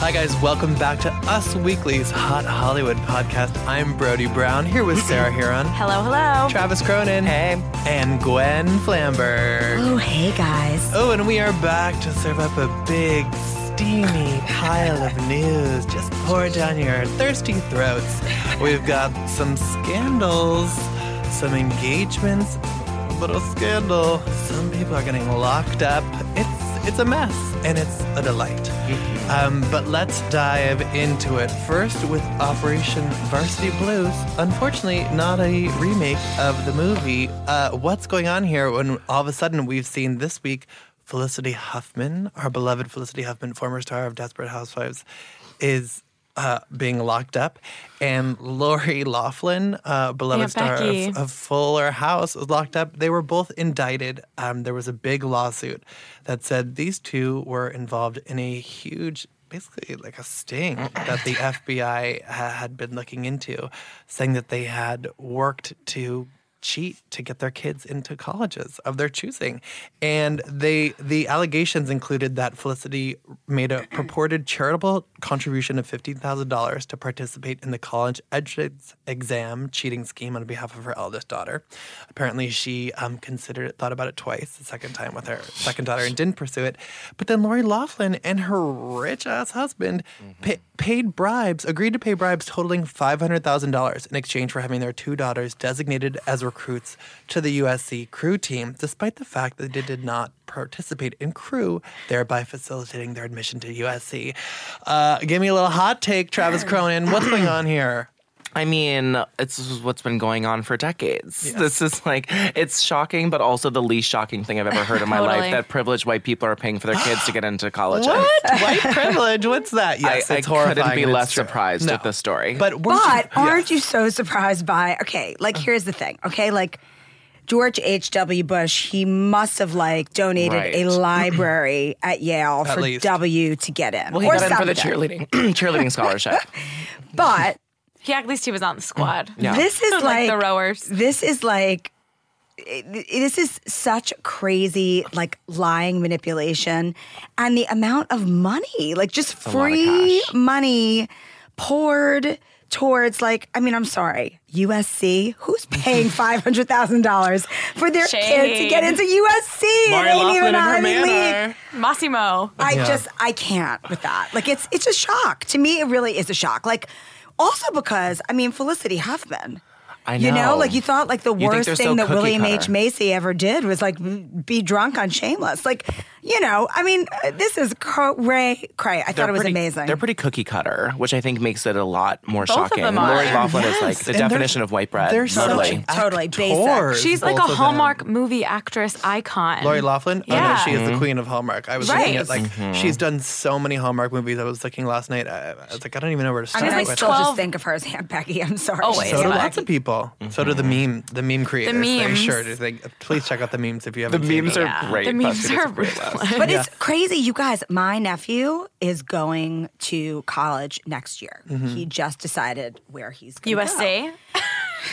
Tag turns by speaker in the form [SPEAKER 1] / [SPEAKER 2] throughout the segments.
[SPEAKER 1] Hi, guys. Welcome back to Us Weekly's Hot Hollywood podcast. I'm Brody Brown here with Sarah Hearon,
[SPEAKER 2] Hello, hello.
[SPEAKER 1] Travis Cronin, hey, and Gwen Flamberg.
[SPEAKER 3] Oh, hey guys.
[SPEAKER 1] Oh, and we are back to serve up a big, steamy pile of news. Just pour down your thirsty throats. We've got some scandals, some engagements, a little scandal. Some people are getting locked up. It's a mess, and it's a delight. Um, but let's dive into it. First with Operation Varsity Blues. Unfortunately, not a remake of the movie. Uh, what's going on here when all of a sudden we've seen this week Felicity Huffman, our beloved Felicity Huffman, former star of Desperate Housewives, is uh, being locked up, and Lori Loughlin, uh, beloved
[SPEAKER 2] Aunt
[SPEAKER 1] star of, of Fuller House, was locked up. They were both indicted. Um, there was a big lawsuit that said these two were involved in a huge. Basically, like a sting that the FBI had been looking into, saying that they had worked to cheat to get their kids into colleges of their choosing. And they the allegations included that Felicity made a purported charitable contribution of $15,000 to participate in the college entrance exam cheating scheme on behalf of her eldest daughter. Apparently she um, considered it, thought about it twice, the second time with her second daughter and didn't pursue it. But then Lori Loughlin and her rich ass husband pa- paid bribes, agreed to pay bribes totaling $500,000 in exchange for having their two daughters designated as recruits to the USC crew team, despite the fact that they did not participate in crew, thereby facilitating their admission to USC. Uh, give me a little hot take, Travis Cronin. What's going on here?
[SPEAKER 4] I mean, it's this is what's been going on for decades. This is like it's shocking, but also the least shocking thing I've ever heard in my
[SPEAKER 2] Totally.
[SPEAKER 4] life that privileged white people are paying for their kids to get into college.
[SPEAKER 1] What? White privilege? What's that? Yes,
[SPEAKER 4] I,
[SPEAKER 1] it's
[SPEAKER 4] I
[SPEAKER 1] horrifying.
[SPEAKER 4] couldn't be less
[SPEAKER 1] true.
[SPEAKER 4] surprised
[SPEAKER 1] No.
[SPEAKER 4] with this story.
[SPEAKER 1] But,
[SPEAKER 3] But
[SPEAKER 1] you,
[SPEAKER 3] aren't
[SPEAKER 1] yeah.
[SPEAKER 3] you so surprised by? Okay, like here's the thing. Okay, like George H. W. Bush, he must have like donated a library at Yale
[SPEAKER 1] At
[SPEAKER 3] for
[SPEAKER 1] least.
[SPEAKER 3] W to get in.
[SPEAKER 4] well, he
[SPEAKER 3] or
[SPEAKER 4] got in for the cheerleading cheerleading scholarship.
[SPEAKER 3] But
[SPEAKER 2] Yeah, at least he was on the squad. Mm.
[SPEAKER 4] Yeah.
[SPEAKER 3] this is
[SPEAKER 2] Like
[SPEAKER 3] like,
[SPEAKER 2] the rowers.
[SPEAKER 3] This is like it- this is such crazy like lying manipulation and the amount of money like just
[SPEAKER 4] a
[SPEAKER 3] free money poured towards like i mean i'm sorry usc who's paying $500000 for their kid to get into usc It
[SPEAKER 4] Lori
[SPEAKER 3] ain't
[SPEAKER 4] Loughlin
[SPEAKER 3] even
[SPEAKER 4] and her
[SPEAKER 3] Ivy League.
[SPEAKER 2] Mossimo.
[SPEAKER 3] I
[SPEAKER 1] Yeah.
[SPEAKER 3] just I can't with that. Like it's it's a shock. To me, it really is a shock. Like also because I mean Felicity Huffman.
[SPEAKER 4] I
[SPEAKER 3] You know,
[SPEAKER 4] know.
[SPEAKER 3] like you thought like the
[SPEAKER 4] You
[SPEAKER 3] worst thing
[SPEAKER 4] so
[SPEAKER 3] that William H. Macy ever did was like be drunk on Shameless. Like, you know, I mean, uh, this is cray cray. I thought it was
[SPEAKER 4] pretty,
[SPEAKER 3] amazing.
[SPEAKER 4] They're pretty cookie cutter, which I think makes it a lot more
[SPEAKER 2] Both of
[SPEAKER 4] shocking.
[SPEAKER 2] them are.
[SPEAKER 4] Lori Loughlin is like the
[SPEAKER 1] and
[SPEAKER 4] definition of white bread.
[SPEAKER 1] They're such
[SPEAKER 4] Lovely.
[SPEAKER 3] Totally basic.
[SPEAKER 2] She's like a
[SPEAKER 1] both of them.
[SPEAKER 2] Hallmark movie actress icon.
[SPEAKER 1] Lori Loughlin? Oh, no,
[SPEAKER 2] Yeah.
[SPEAKER 1] she is
[SPEAKER 4] Mm-hmm.
[SPEAKER 1] the queen of Hallmark. I was
[SPEAKER 2] Right.
[SPEAKER 1] looking at like she's done so many Hallmark movies. I was looking last night. I, I was like, I don't even know where to
[SPEAKER 3] I
[SPEAKER 1] start
[SPEAKER 3] mean, I
[SPEAKER 2] like
[SPEAKER 1] with.
[SPEAKER 3] still just think of her as Aunt Becky. I'm sorry.
[SPEAKER 2] Always.
[SPEAKER 1] so do lots of people. So do the meme, the meme creators. They
[SPEAKER 2] memes.
[SPEAKER 1] sure do. They, please check out the memes if you haven't. seen
[SPEAKER 4] memes
[SPEAKER 1] them.
[SPEAKER 4] are great.
[SPEAKER 2] The memes are
[SPEAKER 4] a great laugh.
[SPEAKER 2] ruthless.
[SPEAKER 3] But
[SPEAKER 1] Yeah.
[SPEAKER 3] it's crazy, you guys. My nephew is going to college next year.
[SPEAKER 1] Mm-hmm.
[SPEAKER 3] He just decided where he's going to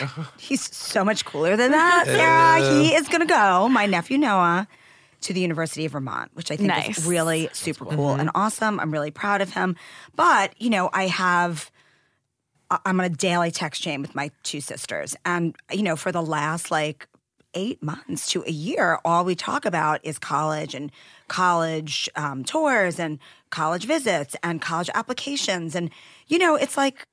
[SPEAKER 3] go. He's so much cooler than that. Sarah. He is going to go, my nephew Noah, to the University of Vermont, which I think
[SPEAKER 2] Nice.
[SPEAKER 3] is really super cool and awesome. I'm really proud of him. But, you know, I have. I'm on a daily text chain with my two sisters. And, you know, for the last like eight months to a year, all we talk about is college and college um, tours and college visits and college applications. And, you know, it's like,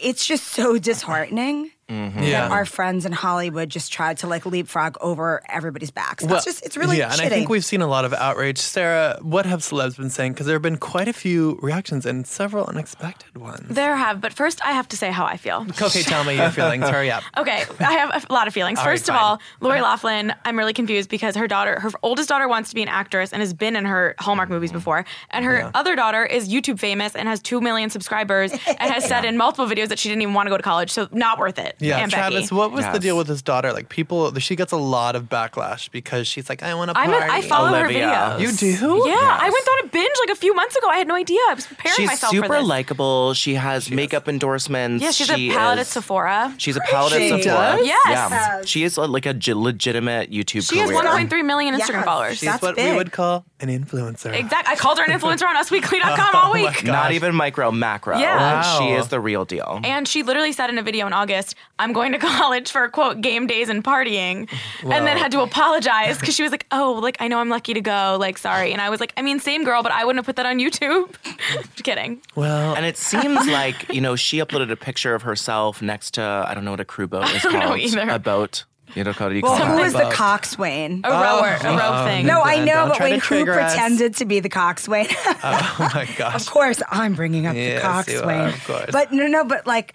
[SPEAKER 3] it's just so disheartening Mm-hmm.
[SPEAKER 1] Yeah.
[SPEAKER 3] that our friends in Hollywood just tried to like leapfrog over everybody's backs. That's just it's really
[SPEAKER 1] yeah, and I think we've seen a lot of outrage. Sarah, what have celebs been saying? Because there have been quite a few reactions and several unexpected ones.
[SPEAKER 2] There have, but first I have to say how I feel.
[SPEAKER 1] Okay, tell me your feelings. Hurry up.
[SPEAKER 2] Okay, I have a lot of feelings.
[SPEAKER 1] All right,
[SPEAKER 2] First of all, Lori Loughlin, I'm really confused because her daughter, her oldest daughter wants to be an actress and has been in her Hallmark movies mm-hmm. before. And her other daughter is YouTube famous and has 2 million subscribers and has said in multiple videos that she didn't even want to go to college, so not worth it.
[SPEAKER 1] Yeah,
[SPEAKER 2] and
[SPEAKER 1] Travis,
[SPEAKER 2] Becky.
[SPEAKER 1] what was the
[SPEAKER 4] Yes.
[SPEAKER 1] deal with his daughter? Like, people, she gets a lot of backlash because she's like, I want to
[SPEAKER 2] I'm
[SPEAKER 1] party.
[SPEAKER 2] a, I follow
[SPEAKER 4] Olivia.
[SPEAKER 2] her videos.
[SPEAKER 1] You do?
[SPEAKER 2] Yeah, I went on a binge like a few months ago. I had no idea. I was preparing
[SPEAKER 4] She's
[SPEAKER 2] myself for
[SPEAKER 4] super
[SPEAKER 2] this.
[SPEAKER 4] likable. She has makeup endorsements.
[SPEAKER 2] yeah, she's
[SPEAKER 4] she
[SPEAKER 2] a palette at
[SPEAKER 4] is-
[SPEAKER 2] Sephora.
[SPEAKER 4] She's a palette
[SPEAKER 3] She
[SPEAKER 4] at Sephora.
[SPEAKER 2] does? Yes.
[SPEAKER 4] Yeah. She is uh, like a ge- legitimate YouTube
[SPEAKER 2] She has
[SPEAKER 4] career.
[SPEAKER 2] 1.3 million Instagram
[SPEAKER 3] Yes.
[SPEAKER 2] followers.
[SPEAKER 1] She's
[SPEAKER 3] That's
[SPEAKER 1] what we
[SPEAKER 3] big.
[SPEAKER 1] would call an influencer.
[SPEAKER 2] Exactly. I called her an influencer on usweekly.com all
[SPEAKER 1] Oh my
[SPEAKER 2] week.
[SPEAKER 1] God.
[SPEAKER 4] Not even micro, macro.
[SPEAKER 2] Yeah.
[SPEAKER 1] Wow.
[SPEAKER 4] She is the real deal.
[SPEAKER 2] And she literally said in a video in August, I'm going to college for quote game days and partying. And then had to apologize because she was like, Oh, like I know I'm lucky to go, like sorry. And I was like, I mean, same girl, but I wouldn't have put that on YouTube. Just kidding.
[SPEAKER 1] Well,
[SPEAKER 4] And it seems like, you know, she uploaded a picture of herself next to, I don't know what a crew boat is
[SPEAKER 2] don't know
[SPEAKER 4] called.
[SPEAKER 2] either.
[SPEAKER 4] A boat. You know, how do you
[SPEAKER 3] well,
[SPEAKER 4] call
[SPEAKER 3] who
[SPEAKER 4] that?
[SPEAKER 3] was the coxswain?
[SPEAKER 2] A rower, a oh. row oh, thing.
[SPEAKER 3] No, I know, but
[SPEAKER 1] try to
[SPEAKER 3] wait, who
[SPEAKER 1] trigger us.
[SPEAKER 3] pretended to be the coxswain?
[SPEAKER 1] oh my gosh.
[SPEAKER 3] of course, I'm bringing up
[SPEAKER 1] Yes,
[SPEAKER 3] the
[SPEAKER 1] you are,
[SPEAKER 3] coxswain.
[SPEAKER 1] of course.
[SPEAKER 3] But no, no, but like.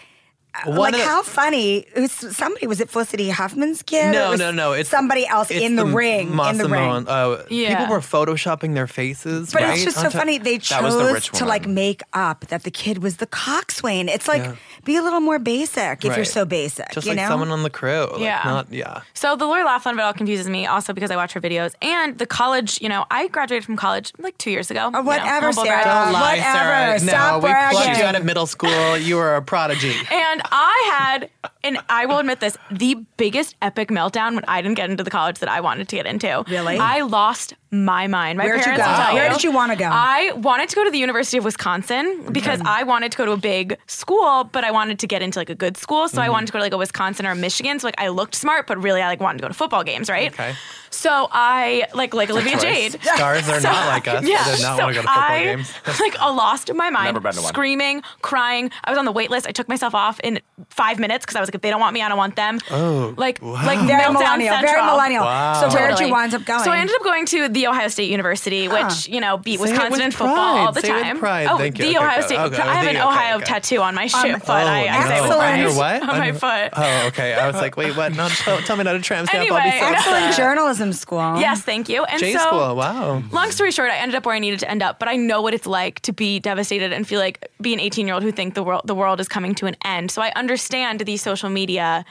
[SPEAKER 1] One
[SPEAKER 3] like
[SPEAKER 1] the-
[SPEAKER 3] how funny! Was somebody was it Felicity Huffman's kid?
[SPEAKER 1] No, no, no. It's
[SPEAKER 3] somebody else
[SPEAKER 1] it's
[SPEAKER 3] in the, ring. In the
[SPEAKER 1] Massimone.
[SPEAKER 3] ring.
[SPEAKER 1] Uh,
[SPEAKER 2] Yeah.
[SPEAKER 1] People were photoshopping their faces.
[SPEAKER 3] But
[SPEAKER 1] right?
[SPEAKER 3] it's just so funny. They
[SPEAKER 4] That was the
[SPEAKER 3] chose to like make up that the kid was the coxswain. It's like
[SPEAKER 1] Yeah.
[SPEAKER 3] Be a little more basic if you're so basic.
[SPEAKER 1] Just
[SPEAKER 3] you
[SPEAKER 1] like
[SPEAKER 3] know?
[SPEAKER 1] someone on the crew. Like,
[SPEAKER 2] Yeah.
[SPEAKER 1] Not, yeah.
[SPEAKER 2] So the Lori Loughlin of it all confuses me also because I watch her videos. And the college, you know, I graduated from college like two years ago.
[SPEAKER 3] Oh,
[SPEAKER 2] you know,
[SPEAKER 3] whatever,
[SPEAKER 2] humble
[SPEAKER 3] Sarah. Don't lie, Whatever.
[SPEAKER 1] Sarah.
[SPEAKER 3] Stop
[SPEAKER 1] no, we plucked
[SPEAKER 3] bragging.
[SPEAKER 1] you out of middle school. You were a prodigy.
[SPEAKER 2] And I had, and I will admit this, the biggest epic meltdown when I didn't get into the college that I wanted to get into.
[SPEAKER 3] Really?
[SPEAKER 2] I lost my mind. My
[SPEAKER 3] Where'd you
[SPEAKER 2] parents
[SPEAKER 3] go?
[SPEAKER 2] will tell
[SPEAKER 3] Where did you wanna go?
[SPEAKER 2] I wanted to go to the University of Wisconsin because I wanted to go to a big school, but I wanted to get into like a good school. So I mm-hmm. wanted to go to like a Wisconsin or a Michigan. So like I looked smart, but really I like wanted to go to football games, right?
[SPEAKER 1] Okay.
[SPEAKER 2] So I like like Olivia Jade.
[SPEAKER 1] Stars are
[SPEAKER 2] So-
[SPEAKER 1] not like us.
[SPEAKER 2] Yeah,
[SPEAKER 1] They did not
[SPEAKER 2] so
[SPEAKER 1] want to go to football
[SPEAKER 2] I,
[SPEAKER 1] games.
[SPEAKER 2] like I lost in my mind,
[SPEAKER 4] Never been to one.
[SPEAKER 2] screaming, crying. I was on the wait list. I took myself off in five minutes because I was like, if they don't want me, I don't want them. Oh, like like
[SPEAKER 3] very
[SPEAKER 2] meltdown
[SPEAKER 3] millennial. Very millennial.
[SPEAKER 1] Wow.
[SPEAKER 3] So where did
[SPEAKER 2] Totally.
[SPEAKER 3] you wind up going?
[SPEAKER 2] So I ended up going to the Ohio State University, which you know beat
[SPEAKER 1] Say
[SPEAKER 2] Wisconsin in football
[SPEAKER 1] pride.
[SPEAKER 2] all the
[SPEAKER 1] Say it with
[SPEAKER 2] time.
[SPEAKER 1] pride.
[SPEAKER 2] Oh,
[SPEAKER 1] Thank
[SPEAKER 2] the
[SPEAKER 1] Okay,
[SPEAKER 2] Ohio
[SPEAKER 1] go.
[SPEAKER 2] State.
[SPEAKER 1] Okay,
[SPEAKER 2] I have an
[SPEAKER 1] okay,
[SPEAKER 2] Ohio
[SPEAKER 1] okay.
[SPEAKER 2] tattoo on my shit foot. I, I
[SPEAKER 1] no.
[SPEAKER 2] say with pride.
[SPEAKER 1] On your what?
[SPEAKER 2] On my foot.
[SPEAKER 1] Oh, okay. I was like, wait, what? No, tell, tell me not to tramp stamp. I'll be
[SPEAKER 2] Anyway.
[SPEAKER 1] so
[SPEAKER 3] Excellent
[SPEAKER 1] upset.
[SPEAKER 3] journalism school.
[SPEAKER 2] Yes, thank you. And
[SPEAKER 1] J
[SPEAKER 2] so,
[SPEAKER 1] school. Wow.
[SPEAKER 2] Long story short, I ended up where I needed to end up, but I know what it's like to be devastated and feel like be an 18 year old who think the world the world is coming to an end. So I understand the social media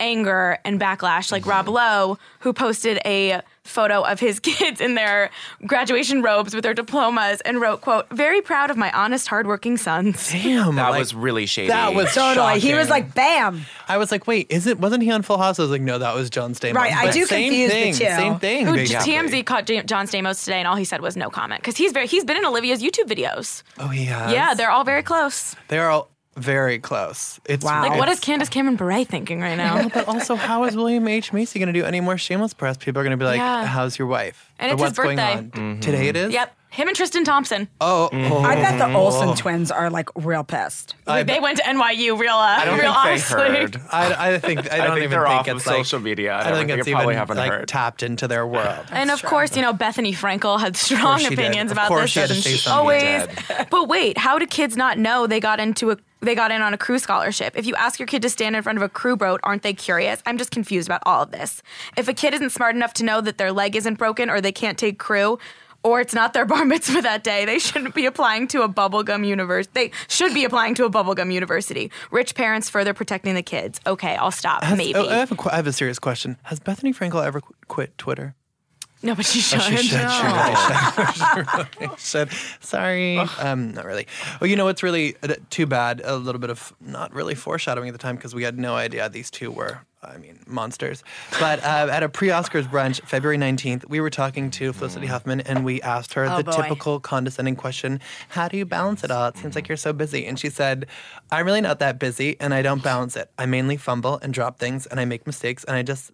[SPEAKER 2] anger and backlash, like Rob Lowe, who posted a photo of his kids in their graduation robes with their diplomas and wrote, "quote Very proud of my honest, hardworking sons."
[SPEAKER 1] Damn.
[SPEAKER 4] That
[SPEAKER 1] like,
[SPEAKER 4] was really shady.
[SPEAKER 1] That was
[SPEAKER 3] Totally. He was like, bam.
[SPEAKER 1] I was like, wait, is it? Wasn't he on Full House? I was like, no, that was John Stamos.
[SPEAKER 3] Right, I do
[SPEAKER 1] same
[SPEAKER 3] confuse the
[SPEAKER 1] thing,
[SPEAKER 3] two.
[SPEAKER 1] Same thing.
[SPEAKER 2] Who. TMZ caught J- John Stamos today, and all he said was no comment because he's very he's been in Olivia's YouTube videos.
[SPEAKER 1] Oh, he has.
[SPEAKER 2] Yeah, they're all very close.
[SPEAKER 1] they're all very close. It's
[SPEAKER 3] Wow.
[SPEAKER 2] Like, what is
[SPEAKER 1] it's-
[SPEAKER 2] Candace Cameron Bure thinking right now?
[SPEAKER 1] But also, how is William H Macy going to do any more shameless press? People are going to be like,
[SPEAKER 2] Yeah.
[SPEAKER 1] "How's your wife?"
[SPEAKER 2] And
[SPEAKER 1] Or
[SPEAKER 2] it's his
[SPEAKER 1] what's going
[SPEAKER 2] birthday.
[SPEAKER 1] on? Mm-hmm. Today it is.
[SPEAKER 2] Yep. Him and Tristan Thompson.
[SPEAKER 1] Oh, oh.
[SPEAKER 3] I bet the Olsen twins are like real pissed.
[SPEAKER 1] I
[SPEAKER 2] they
[SPEAKER 1] bet-
[SPEAKER 2] went to NYU real uh,
[SPEAKER 4] I don't
[SPEAKER 2] real
[SPEAKER 4] think
[SPEAKER 2] honestly.
[SPEAKER 4] they heard.
[SPEAKER 1] I, I think I don't
[SPEAKER 4] think
[SPEAKER 1] even
[SPEAKER 4] they're
[SPEAKER 1] think
[SPEAKER 4] off of
[SPEAKER 1] it's like,
[SPEAKER 4] social media. I
[SPEAKER 1] I,
[SPEAKER 4] don't
[SPEAKER 1] don't think
[SPEAKER 4] think
[SPEAKER 1] it's
[SPEAKER 4] they probably haven't
[SPEAKER 1] like
[SPEAKER 4] heard.
[SPEAKER 1] tapped into their world.
[SPEAKER 2] And of course, you know, Bethenny Frankel had strong
[SPEAKER 1] she did.
[SPEAKER 2] opinions
[SPEAKER 1] Of
[SPEAKER 2] about
[SPEAKER 1] course
[SPEAKER 2] this.
[SPEAKER 1] she had to say
[SPEAKER 2] she? Always. But wait, how do kids not know they got into a they got in on a crew scholarship? If you ask your kid to stand in front of a crew boat, aren't they curious? I'm just confused about all of this. If a kid isn't smart enough to know that their leg isn't broken or they can't take crew, or it's not their bar mitzvah that day, they shouldn't be applying to a bubblegum university. They should be applying to a bubblegum university. Rich parents further protecting the kids. Okay, I'll stop.
[SPEAKER 1] Has-
[SPEAKER 2] Maybe.
[SPEAKER 1] oh, I, have a, qu- I have a serious question. Has Bethenny Frankel ever qu- quit Twitter?
[SPEAKER 2] no, but she should.
[SPEAKER 1] Oh, she should. Should. She really should. Sorry. Um, not really. Well, you know, it's really uh, too bad. A little bit of not really foreshadowing at the time because we had no idea these two were, I mean, monsters. But uh, at a pre Oscars brunch, February 19th, we were talking to Felicity Huffman and we asked her
[SPEAKER 3] Oh,
[SPEAKER 1] the
[SPEAKER 3] boy.
[SPEAKER 1] typical condescending question How do you balance it all? It seems like you're so busy. And she said, I'm really not that busy and I don't balance it. I mainly fumble and drop things and I make mistakes and I just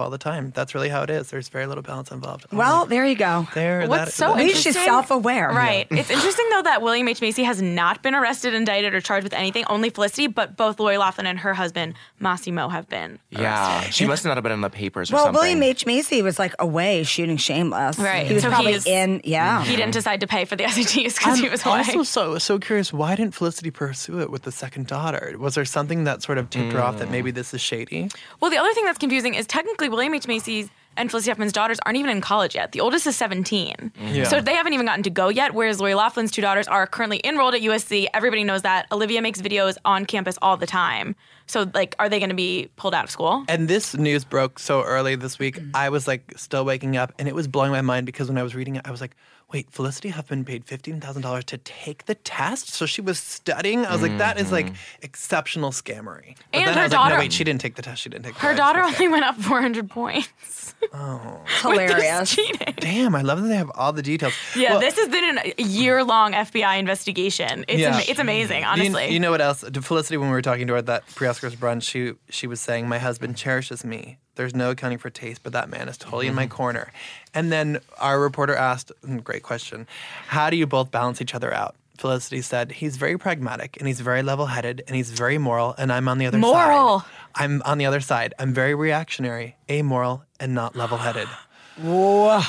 [SPEAKER 1] all the time. That's really how it is. There's very little balance involved. Oh
[SPEAKER 3] Well,
[SPEAKER 1] my-
[SPEAKER 3] there you go.
[SPEAKER 1] there.
[SPEAKER 2] What's
[SPEAKER 1] that-
[SPEAKER 2] so
[SPEAKER 3] At least she's self-aware.
[SPEAKER 2] Right. It's interesting though that William H. Macy has not been arrested, indicted, or charged with anything. Only Felicity, but both Lori Loughlin and her husband Mossimo have been.
[SPEAKER 4] Yeah, she must not have been in the papers or
[SPEAKER 3] Well,
[SPEAKER 4] something.
[SPEAKER 3] William H. Macy was like away shooting Shameless.
[SPEAKER 2] Right.
[SPEAKER 3] He was
[SPEAKER 2] So
[SPEAKER 3] probably
[SPEAKER 2] he's-
[SPEAKER 3] in, yeah.
[SPEAKER 2] He didn't decide to pay for the SATs because he was away.
[SPEAKER 1] also so so curious. Why didn't Felicity pursue it with the second daughter? Was there something that sort of tipped her off that mm. maybe this is shady?
[SPEAKER 2] Well, the other thing that's confusing is technically William H. Macy's and Felicity Huffman's daughters aren't even in college yet. The oldest is 17. Mm-hmm.
[SPEAKER 1] Yeah.
[SPEAKER 2] So they haven't even gotten to go yet, whereas Lori Loughlin's two daughters are currently enrolled at USC. Everybody knows that. Olivia makes videos on campus all the time. So, like, are they going to be pulled out of school?
[SPEAKER 1] And this news broke so early this week. I was like still waking up, and it was blowing my mind because when I was reading it, I was like, "Wait, Felicity Huffman paid fifteen thousand dollars to take the test, so she was studying." I was like, "That is like mm-hmm. exceptional scammery." But
[SPEAKER 2] And
[SPEAKER 1] then
[SPEAKER 2] her
[SPEAKER 1] I was like,
[SPEAKER 2] daughter-
[SPEAKER 1] "No, wait, she didn't take the test. She didn't take the
[SPEAKER 2] Her
[SPEAKER 1] test."
[SPEAKER 2] daughter
[SPEAKER 1] Okay.
[SPEAKER 2] only went up 400 points. Oh.
[SPEAKER 3] It's hilarious.
[SPEAKER 2] cheating.
[SPEAKER 1] Damn, I love that they have all the details.
[SPEAKER 2] Yeah,
[SPEAKER 1] Well,
[SPEAKER 2] this has been a year long FBI investigation. It's,
[SPEAKER 1] Yeah.
[SPEAKER 2] ama- it's amazing,
[SPEAKER 1] You-
[SPEAKER 2] honestly.
[SPEAKER 1] You, know what else? To Felicity, when we were talking to her at that pre-Oscars brunch, she she was saying, "My husband cherishes me. There's no accounting for taste, but that man is totally in my corner." And then our reporter asked, mm, "Great question. How do you both balance each other out?" Felicity said, "He's very pragmatic and he's very level-headed and he's very moral, and I'm on the other
[SPEAKER 2] Moral.
[SPEAKER 1] side. I'm on the other side. I'm very reactionary, amoral, and not level-headed." Whoa.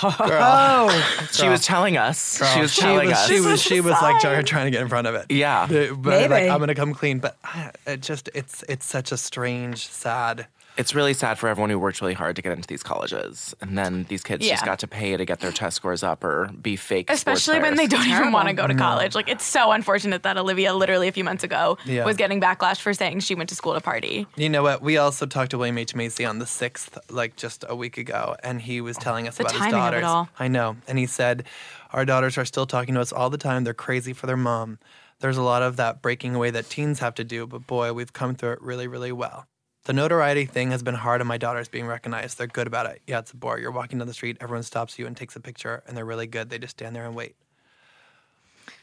[SPEAKER 4] She was telling us. she was
[SPEAKER 1] she
[SPEAKER 4] telling
[SPEAKER 1] was,
[SPEAKER 4] us.
[SPEAKER 1] She was,
[SPEAKER 2] was
[SPEAKER 1] she was like trying, trying to get in front of it.
[SPEAKER 4] Yeah.
[SPEAKER 1] The- but like
[SPEAKER 3] Maybe.
[SPEAKER 1] I'm gonna come clean. But it just it's it's such a strange, sad.
[SPEAKER 4] It's really sad for everyone who worked really hard to get into these colleges, and then these kids just got to pay to get their test scores up or be fake.
[SPEAKER 2] Especially when they don't even want to go to college. Like, it's so unfortunate that Olivia, literally a few months ago,
[SPEAKER 1] Yeah.
[SPEAKER 2] was getting backlash for saying she went to school to party.
[SPEAKER 1] You know what? We also talked to William H Macy on the sixth, like just a week ago, and he was telling us
[SPEAKER 2] The
[SPEAKER 1] about his
[SPEAKER 2] timing of it
[SPEAKER 1] daughters.
[SPEAKER 2] all.
[SPEAKER 1] I know, and he said, "Our daughters are still talking to us all the time. They're crazy for their mom. There's a lot of that breaking away that teens have to do, but boy, we've come through it really, really well." The notoriety thing has been hard on my daughters being recognized. They're good about it. Yeah, it's a bore. You're walking down the street, everyone stops you and takes a picture, and they're really good. They just stand there and wait.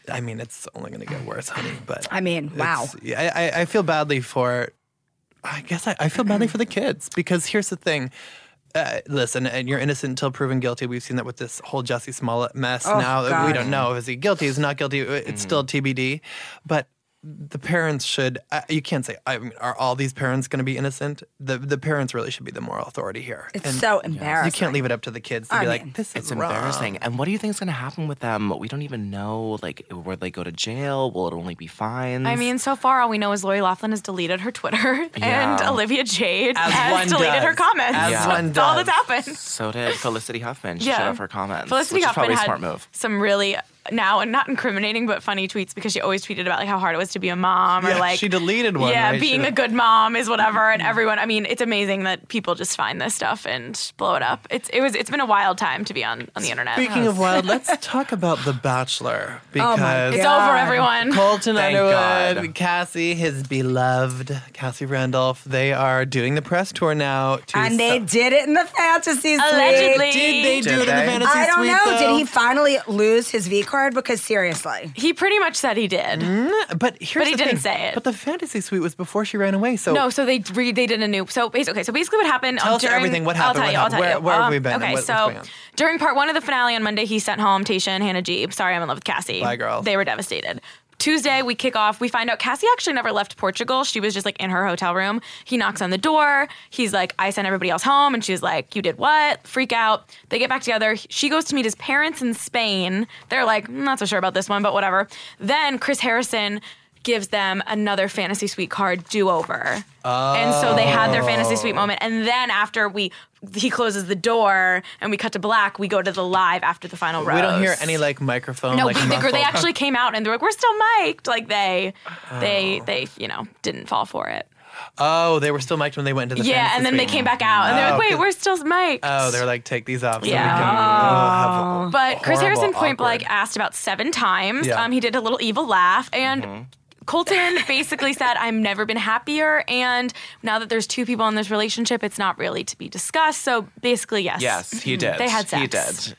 [SPEAKER 1] I mean, it's only going to get worse, honey. But
[SPEAKER 3] I mean, wow.
[SPEAKER 1] yeah, I, I, I feel badly for. I guess I, I feel badly for the kids because here's the thing. Uh, listen, and you're innocent until proven guilty. We've seen that with this whole Jesse Smollett mess.
[SPEAKER 3] Oh,
[SPEAKER 1] now we don't know is he guilty, is he not guilty. It's still TBD. But the parents should. Uh, you can't say. I mean, are all these parents going to be innocent? The the parents really should be the moral authority here.
[SPEAKER 3] It's
[SPEAKER 1] And
[SPEAKER 3] so embarrassing.
[SPEAKER 1] You can't leave it up to the kids to
[SPEAKER 3] I
[SPEAKER 1] be
[SPEAKER 3] mean,
[SPEAKER 1] like, this is
[SPEAKER 4] It's
[SPEAKER 1] wrong.
[SPEAKER 4] embarrassing. And what do you think is going to happen with them? We don't even know. Like, will they go to jail? Will it only be fines?
[SPEAKER 2] I mean, so far all we know is Lori Loughlin has deleted her Twitter and
[SPEAKER 4] Yeah.
[SPEAKER 2] Olivia Jade
[SPEAKER 1] As
[SPEAKER 2] has
[SPEAKER 1] one
[SPEAKER 2] deleted
[SPEAKER 1] does.
[SPEAKER 2] her comments.
[SPEAKER 1] As
[SPEAKER 4] Yeah.
[SPEAKER 1] one
[SPEAKER 2] That's all
[SPEAKER 1] does.
[SPEAKER 2] that's happened.
[SPEAKER 4] so did Felicity Huffman. She
[SPEAKER 2] Yeah.
[SPEAKER 4] shut off her comments.
[SPEAKER 2] Felicity
[SPEAKER 4] which is
[SPEAKER 2] Huffman
[SPEAKER 4] probably a
[SPEAKER 2] had
[SPEAKER 4] smart move.
[SPEAKER 2] some really now and not incriminating but funny tweets because she always tweeted about like how hard it was to be a mom or
[SPEAKER 1] Yeah,
[SPEAKER 2] like
[SPEAKER 1] she deleted one,
[SPEAKER 2] Yeah,
[SPEAKER 1] right?
[SPEAKER 2] being
[SPEAKER 1] She-
[SPEAKER 2] a good mom is whatever, and everyone. I mean, it's amazing that people just find this stuff and blow it up. It's it was it's been a wild time to be on on the internet.
[SPEAKER 1] Speaking of wild, let's talk about The Bachelor
[SPEAKER 3] Oh
[SPEAKER 1] because
[SPEAKER 2] it's
[SPEAKER 3] God.
[SPEAKER 2] over, everyone.
[SPEAKER 1] Colton
[SPEAKER 4] Thank
[SPEAKER 1] Underwood,
[SPEAKER 4] God.
[SPEAKER 1] Cassie, his beloved Cassie Randolph, they are doing the press tour now. To
[SPEAKER 3] And they
[SPEAKER 1] ce-
[SPEAKER 3] did it in the fantasy suite.
[SPEAKER 2] Allegedly.
[SPEAKER 1] did they do
[SPEAKER 4] Did
[SPEAKER 1] it in the
[SPEAKER 4] they?
[SPEAKER 1] fantasy
[SPEAKER 3] I don't
[SPEAKER 1] suite,
[SPEAKER 3] know.
[SPEAKER 1] though?
[SPEAKER 3] Did he finally lose his V card? Because seriously.
[SPEAKER 2] He pretty much said he did.
[SPEAKER 1] But here's the thing.
[SPEAKER 2] But he
[SPEAKER 1] the
[SPEAKER 2] didn't
[SPEAKER 1] thing.
[SPEAKER 2] say it.
[SPEAKER 1] But the fantasy suite was before she ran away. So
[SPEAKER 2] No, so they re- they did a new. So basically, okay, so basically what happened?
[SPEAKER 1] Tell us
[SPEAKER 2] during,
[SPEAKER 1] everything. What
[SPEAKER 2] I'll
[SPEAKER 1] happened?
[SPEAKER 2] tell
[SPEAKER 1] What
[SPEAKER 2] you. I'll tell
[SPEAKER 1] Where-
[SPEAKER 2] you.
[SPEAKER 1] where have we
[SPEAKER 2] Um,
[SPEAKER 1] been
[SPEAKER 2] Okay,
[SPEAKER 1] what-
[SPEAKER 2] so during part one of the finale on Monday, he sent home Tasha and Hannah Jeep. Sorry, I'm in love with Cassie.
[SPEAKER 1] Bye, girls.
[SPEAKER 2] They were devastated. Tuesday, we kick off. We find out Cassie actually never left Portugal. She was just like in her hotel room. He knocks on the door. He's like, I sent everybody else home. And she's like, You did what? Freak out. They get back together. She goes to meet his parents in Spain. They're like, "I'm Not so sure about this one, but whatever. Then Chris Harrison gives them another fantasy suite card do over. And so they had their fantasy suite oh. moment. And then after we he closes the door and we cut to black, we go to the live after the final rose.
[SPEAKER 1] we don't hear any like microphone.
[SPEAKER 2] No,
[SPEAKER 1] like,
[SPEAKER 2] we- they, they actually came out and they're like, "We're still mic'd." Like they, they, they, you know, didn't fall for it.
[SPEAKER 1] Oh, they were still mic'd when they went into the
[SPEAKER 2] yeah, and then they
[SPEAKER 1] suite.
[SPEAKER 2] came back out and they're
[SPEAKER 1] Oh,
[SPEAKER 2] like, "Wait,
[SPEAKER 1] 'cause-
[SPEAKER 2] we're still mic'd."
[SPEAKER 1] Oh, they're like, take these off. So
[SPEAKER 2] Yeah.
[SPEAKER 1] we can, oh,
[SPEAKER 2] But Chris Harrison point blank asked about seven times.
[SPEAKER 1] Yeah.
[SPEAKER 2] Um, he did a little evil laugh and.
[SPEAKER 4] Mm-hmm.
[SPEAKER 2] Colton basically said, I've never been happier. And now that there's two people in this relationship, it's not really to be discussed. So basically, yes.
[SPEAKER 4] Yes, he mm-hmm. did.
[SPEAKER 2] They had sex.
[SPEAKER 4] He did.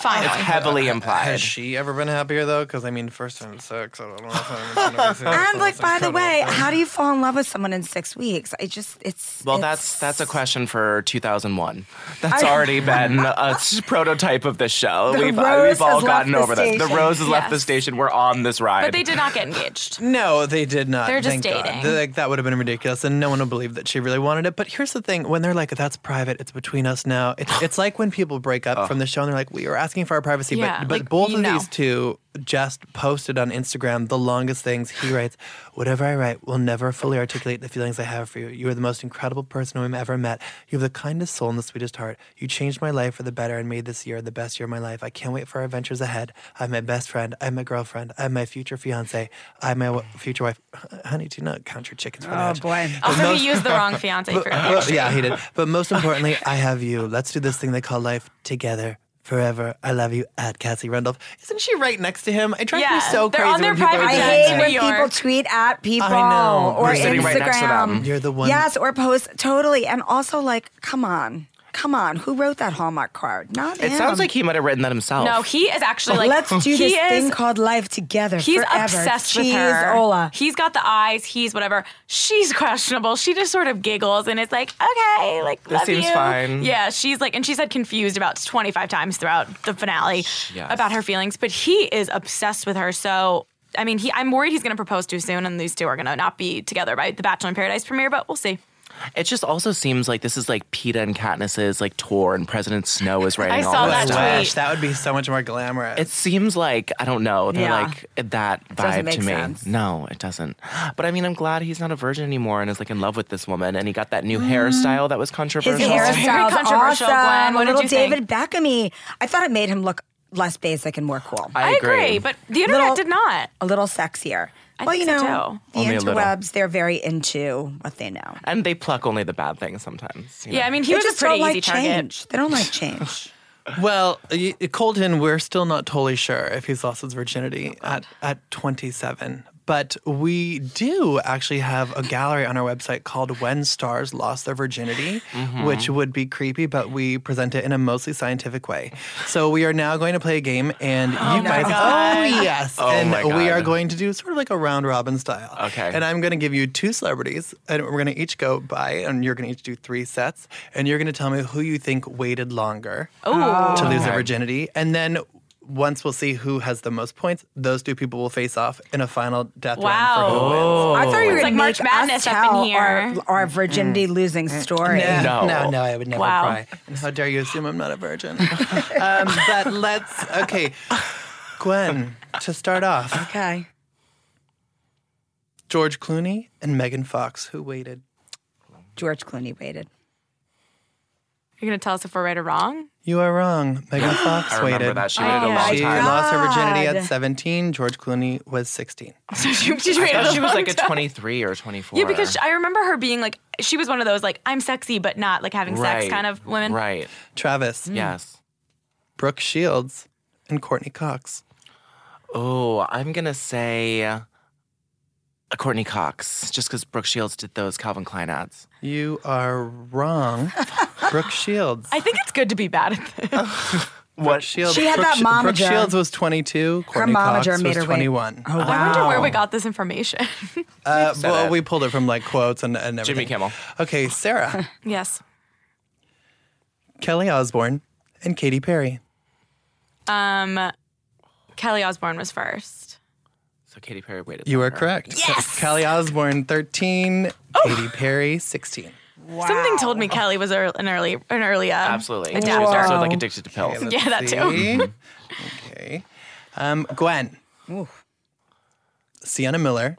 [SPEAKER 2] Finally.
[SPEAKER 4] It's heavily implied.
[SPEAKER 1] Has she ever been happier though? Because I mean, first time sex. I don't know. if I'm gonna
[SPEAKER 3] And like, by the
[SPEAKER 1] incredible.
[SPEAKER 3] way, how do you fall in love with someone in six weeks? I just, it's
[SPEAKER 4] Well,
[SPEAKER 3] it's-
[SPEAKER 4] that's that's a question for 2001. That's already been a prototype of this show.
[SPEAKER 3] The
[SPEAKER 4] we've, uh,
[SPEAKER 3] rose
[SPEAKER 4] we've all
[SPEAKER 3] has
[SPEAKER 4] gotten
[SPEAKER 3] the
[SPEAKER 4] over this. The
[SPEAKER 3] station.
[SPEAKER 4] rose has left the station. We're on this ride.
[SPEAKER 2] But they did not get engaged.
[SPEAKER 1] No, they did not.
[SPEAKER 2] They're just
[SPEAKER 1] thank God.
[SPEAKER 2] dating.
[SPEAKER 1] They- Like that would have been ridiculous, and no one would believe that she really wanted it. But here's the thing: when they're like, "That's private. It's between us now." It's it's like when people break up from the show and they're like, "We were asking for our privacy,"
[SPEAKER 2] Yeah,
[SPEAKER 1] but but
[SPEAKER 2] like,
[SPEAKER 1] both of
[SPEAKER 2] know.
[SPEAKER 1] these two just posted on Instagram the longest things. He writes, "Whatever I write will never fully articulate the feelings I have for you. You are the most incredible person I've ever met. You have the kindest soul and the sweetest heart. You changed my life for the better and made this year the best year of my life. I can't wait for our adventures ahead. I'm my best friend. I'm my girlfriend. I'm my future fiance. I'm my w- future wife. Honey, do not count your chickens for
[SPEAKER 3] Oh
[SPEAKER 1] that.
[SPEAKER 3] boy.
[SPEAKER 2] Also, he used the wrong fiance for
[SPEAKER 1] Well, yeah, he did. But most importantly, I have you. Let's do this thing they call life together. Forever, I love you at Cassie Randolph. Isn't she right next to him? It drives me
[SPEAKER 2] Yeah,
[SPEAKER 1] so
[SPEAKER 2] they're
[SPEAKER 1] crazy
[SPEAKER 2] on their
[SPEAKER 1] when people are
[SPEAKER 2] private
[SPEAKER 3] I
[SPEAKER 1] doing
[SPEAKER 3] hate when
[SPEAKER 2] New
[SPEAKER 3] people
[SPEAKER 2] York.
[SPEAKER 3] tweet at people
[SPEAKER 1] know.
[SPEAKER 3] or
[SPEAKER 1] You're sitting
[SPEAKER 3] Instagram.
[SPEAKER 4] right next to them.
[SPEAKER 1] You're the one.
[SPEAKER 3] Yes, or post totally. And also, like, come on, come on. Who wrote that Hallmark card? Not him.
[SPEAKER 4] it
[SPEAKER 3] him.
[SPEAKER 4] sounds like he might have written that himself.
[SPEAKER 2] No, he is actually like
[SPEAKER 3] Let's do this
[SPEAKER 2] is,
[SPEAKER 3] thing called life together.
[SPEAKER 2] He's
[SPEAKER 3] forever.
[SPEAKER 2] obsessed with
[SPEAKER 3] Cheese,
[SPEAKER 2] her.
[SPEAKER 3] Ola.
[SPEAKER 2] He's got the eyes. He's whatever. She's questionable. She just sort of giggles and it's like, okay, like
[SPEAKER 4] This
[SPEAKER 2] love
[SPEAKER 4] seems
[SPEAKER 2] you.
[SPEAKER 4] fine.
[SPEAKER 2] Yeah, she's like, and she said confused about 25 times throughout the finale
[SPEAKER 4] Yes.
[SPEAKER 2] about her feelings, but he is obsessed with her. So. I mean, he, I'm worried he's going to propose too soon, and these two are going to not be together by the Bachelor in Paradise premiere. But we'll see.
[SPEAKER 4] It just also seems like this is like Peeta and Katniss's like tour, and President Snow is writing
[SPEAKER 2] I
[SPEAKER 4] all
[SPEAKER 2] saw
[SPEAKER 4] this
[SPEAKER 2] that
[SPEAKER 4] stuff.
[SPEAKER 2] tweet.
[SPEAKER 1] That would be so much more glamorous.
[SPEAKER 4] It seems like I don't know. They're
[SPEAKER 3] Yeah.
[SPEAKER 4] like that
[SPEAKER 3] doesn't
[SPEAKER 4] vibe
[SPEAKER 3] make
[SPEAKER 4] to me.
[SPEAKER 3] sense.
[SPEAKER 4] No, it doesn't. But I mean, I'm glad he's not a virgin anymore and is like in love with this woman, and he got that new mm-hmm. hairstyle that was
[SPEAKER 3] His
[SPEAKER 4] controversial.
[SPEAKER 2] very
[SPEAKER 3] hairstyle's
[SPEAKER 2] controversial,
[SPEAKER 3] awesome.
[SPEAKER 2] Gwen. What
[SPEAKER 3] a
[SPEAKER 2] did
[SPEAKER 3] little
[SPEAKER 2] you think?
[SPEAKER 3] David Beckhamy. I thought it made him look less basic and more cool.
[SPEAKER 4] I
[SPEAKER 2] I agree,
[SPEAKER 4] agree.
[SPEAKER 2] but the internet
[SPEAKER 3] Little-
[SPEAKER 2] did not.
[SPEAKER 3] a little sexier.
[SPEAKER 2] I
[SPEAKER 3] well,
[SPEAKER 2] think
[SPEAKER 3] you
[SPEAKER 2] so,
[SPEAKER 3] know,
[SPEAKER 2] too.
[SPEAKER 3] the
[SPEAKER 4] Only
[SPEAKER 3] interwebs, they're very into what they know.
[SPEAKER 4] and they pluck only the bad things sometimes. you know?
[SPEAKER 2] Yeah, I mean, he
[SPEAKER 3] They
[SPEAKER 2] was
[SPEAKER 3] just
[SPEAKER 2] a pretty
[SPEAKER 3] don't
[SPEAKER 2] easy
[SPEAKER 3] like
[SPEAKER 2] target.
[SPEAKER 3] change. They don't like change.
[SPEAKER 1] well, Colton, we're still not totally sure if he's lost his virginity at, at 27. But we do actually have a gallery on our website called When Stars Lost Their Virginity,
[SPEAKER 4] Mm-hmm.
[SPEAKER 1] which would be creepy, but we present it in a mostly scientific way. So we are now going to play a game, and you guys, oh yes,
[SPEAKER 4] Oh
[SPEAKER 1] and
[SPEAKER 4] my
[SPEAKER 1] we are going to do sort of like a round robin style.
[SPEAKER 4] Okay.
[SPEAKER 1] And I'm going to give you two celebrities, and we're going to each go by, and you're going to each do three sets, and you're going to tell me who you think waited longer to lose their virginity. And then once we'll see who has the most points, those two people will face off in a final death round for who
[SPEAKER 2] Wow.
[SPEAKER 1] wins.
[SPEAKER 3] I thought you were
[SPEAKER 2] like March Madness
[SPEAKER 3] us
[SPEAKER 2] up in here.
[SPEAKER 3] our, our virginity losing story.
[SPEAKER 4] No.
[SPEAKER 1] no, no, I would never
[SPEAKER 2] Wow.
[SPEAKER 1] cry. And how dare you assume I'm not a virgin? um, but let's, okay. Gwen, to start off,
[SPEAKER 3] Okay.
[SPEAKER 1] George Clooney and Megan Fox, who waited?
[SPEAKER 3] George Clooney waited.
[SPEAKER 2] You're gonna tell us if we're right or wrong?
[SPEAKER 1] You are wrong. Megan Fox
[SPEAKER 4] I remember
[SPEAKER 1] waited.
[SPEAKER 4] that she waited
[SPEAKER 2] Oh
[SPEAKER 4] a
[SPEAKER 2] my
[SPEAKER 4] long
[SPEAKER 1] She
[SPEAKER 4] time.
[SPEAKER 1] lost her virginity at
[SPEAKER 3] God.
[SPEAKER 1] 17. George Clooney was 16.
[SPEAKER 2] So she, she
[SPEAKER 4] I
[SPEAKER 2] waited
[SPEAKER 4] thought
[SPEAKER 2] a
[SPEAKER 4] she was
[SPEAKER 2] long
[SPEAKER 4] like a
[SPEAKER 2] time.
[SPEAKER 4] 23 or 24.
[SPEAKER 2] Yeah, because I remember her being like, she was one of those like, I'm sexy but not like having sex
[SPEAKER 4] Right.
[SPEAKER 2] kind of women.
[SPEAKER 4] Right.
[SPEAKER 1] Travis,
[SPEAKER 4] Yes.
[SPEAKER 1] Brooke Shields, and Courteney Cox.
[SPEAKER 4] Oh, I'm gonna say uh, Courteney Cox, just because Brooke Shields did those Calvin Klein ads.
[SPEAKER 1] You are wrong. Brooke Shields.
[SPEAKER 2] I think it's good to be bad at this.
[SPEAKER 1] What Shields?
[SPEAKER 3] She had
[SPEAKER 1] Brooke,
[SPEAKER 3] that
[SPEAKER 1] Shi- Brooke. Shields was 22. Courtney
[SPEAKER 3] momager
[SPEAKER 1] Cox
[SPEAKER 3] made
[SPEAKER 1] was
[SPEAKER 3] her wait.
[SPEAKER 1] 21.
[SPEAKER 3] Oh, wow.
[SPEAKER 2] I wonder where we got this information.
[SPEAKER 1] Uh,
[SPEAKER 4] said
[SPEAKER 1] well,
[SPEAKER 4] it.
[SPEAKER 1] we pulled it from like quotes and, and everything.
[SPEAKER 4] Jimmy Kimmel.
[SPEAKER 1] Okay, Sarah,
[SPEAKER 2] yes.
[SPEAKER 1] Kelly Osbourne, and Katy Perry.
[SPEAKER 2] Um, Kelly Osbourne was first.
[SPEAKER 4] So Katy Perry waited.
[SPEAKER 1] You are
[SPEAKER 4] longer.
[SPEAKER 1] correct.
[SPEAKER 2] Yes!
[SPEAKER 1] Kelly Osbourne, 13. Katy Perry, 16.
[SPEAKER 2] Something told me Kelly was ear- an early, an early um,
[SPEAKER 4] Absolutely. She
[SPEAKER 2] adapter.
[SPEAKER 4] was also like addicted to pills.
[SPEAKER 1] Let's
[SPEAKER 2] Yeah, that too.
[SPEAKER 1] see. okay. Um, Gwen. Sienna Miller.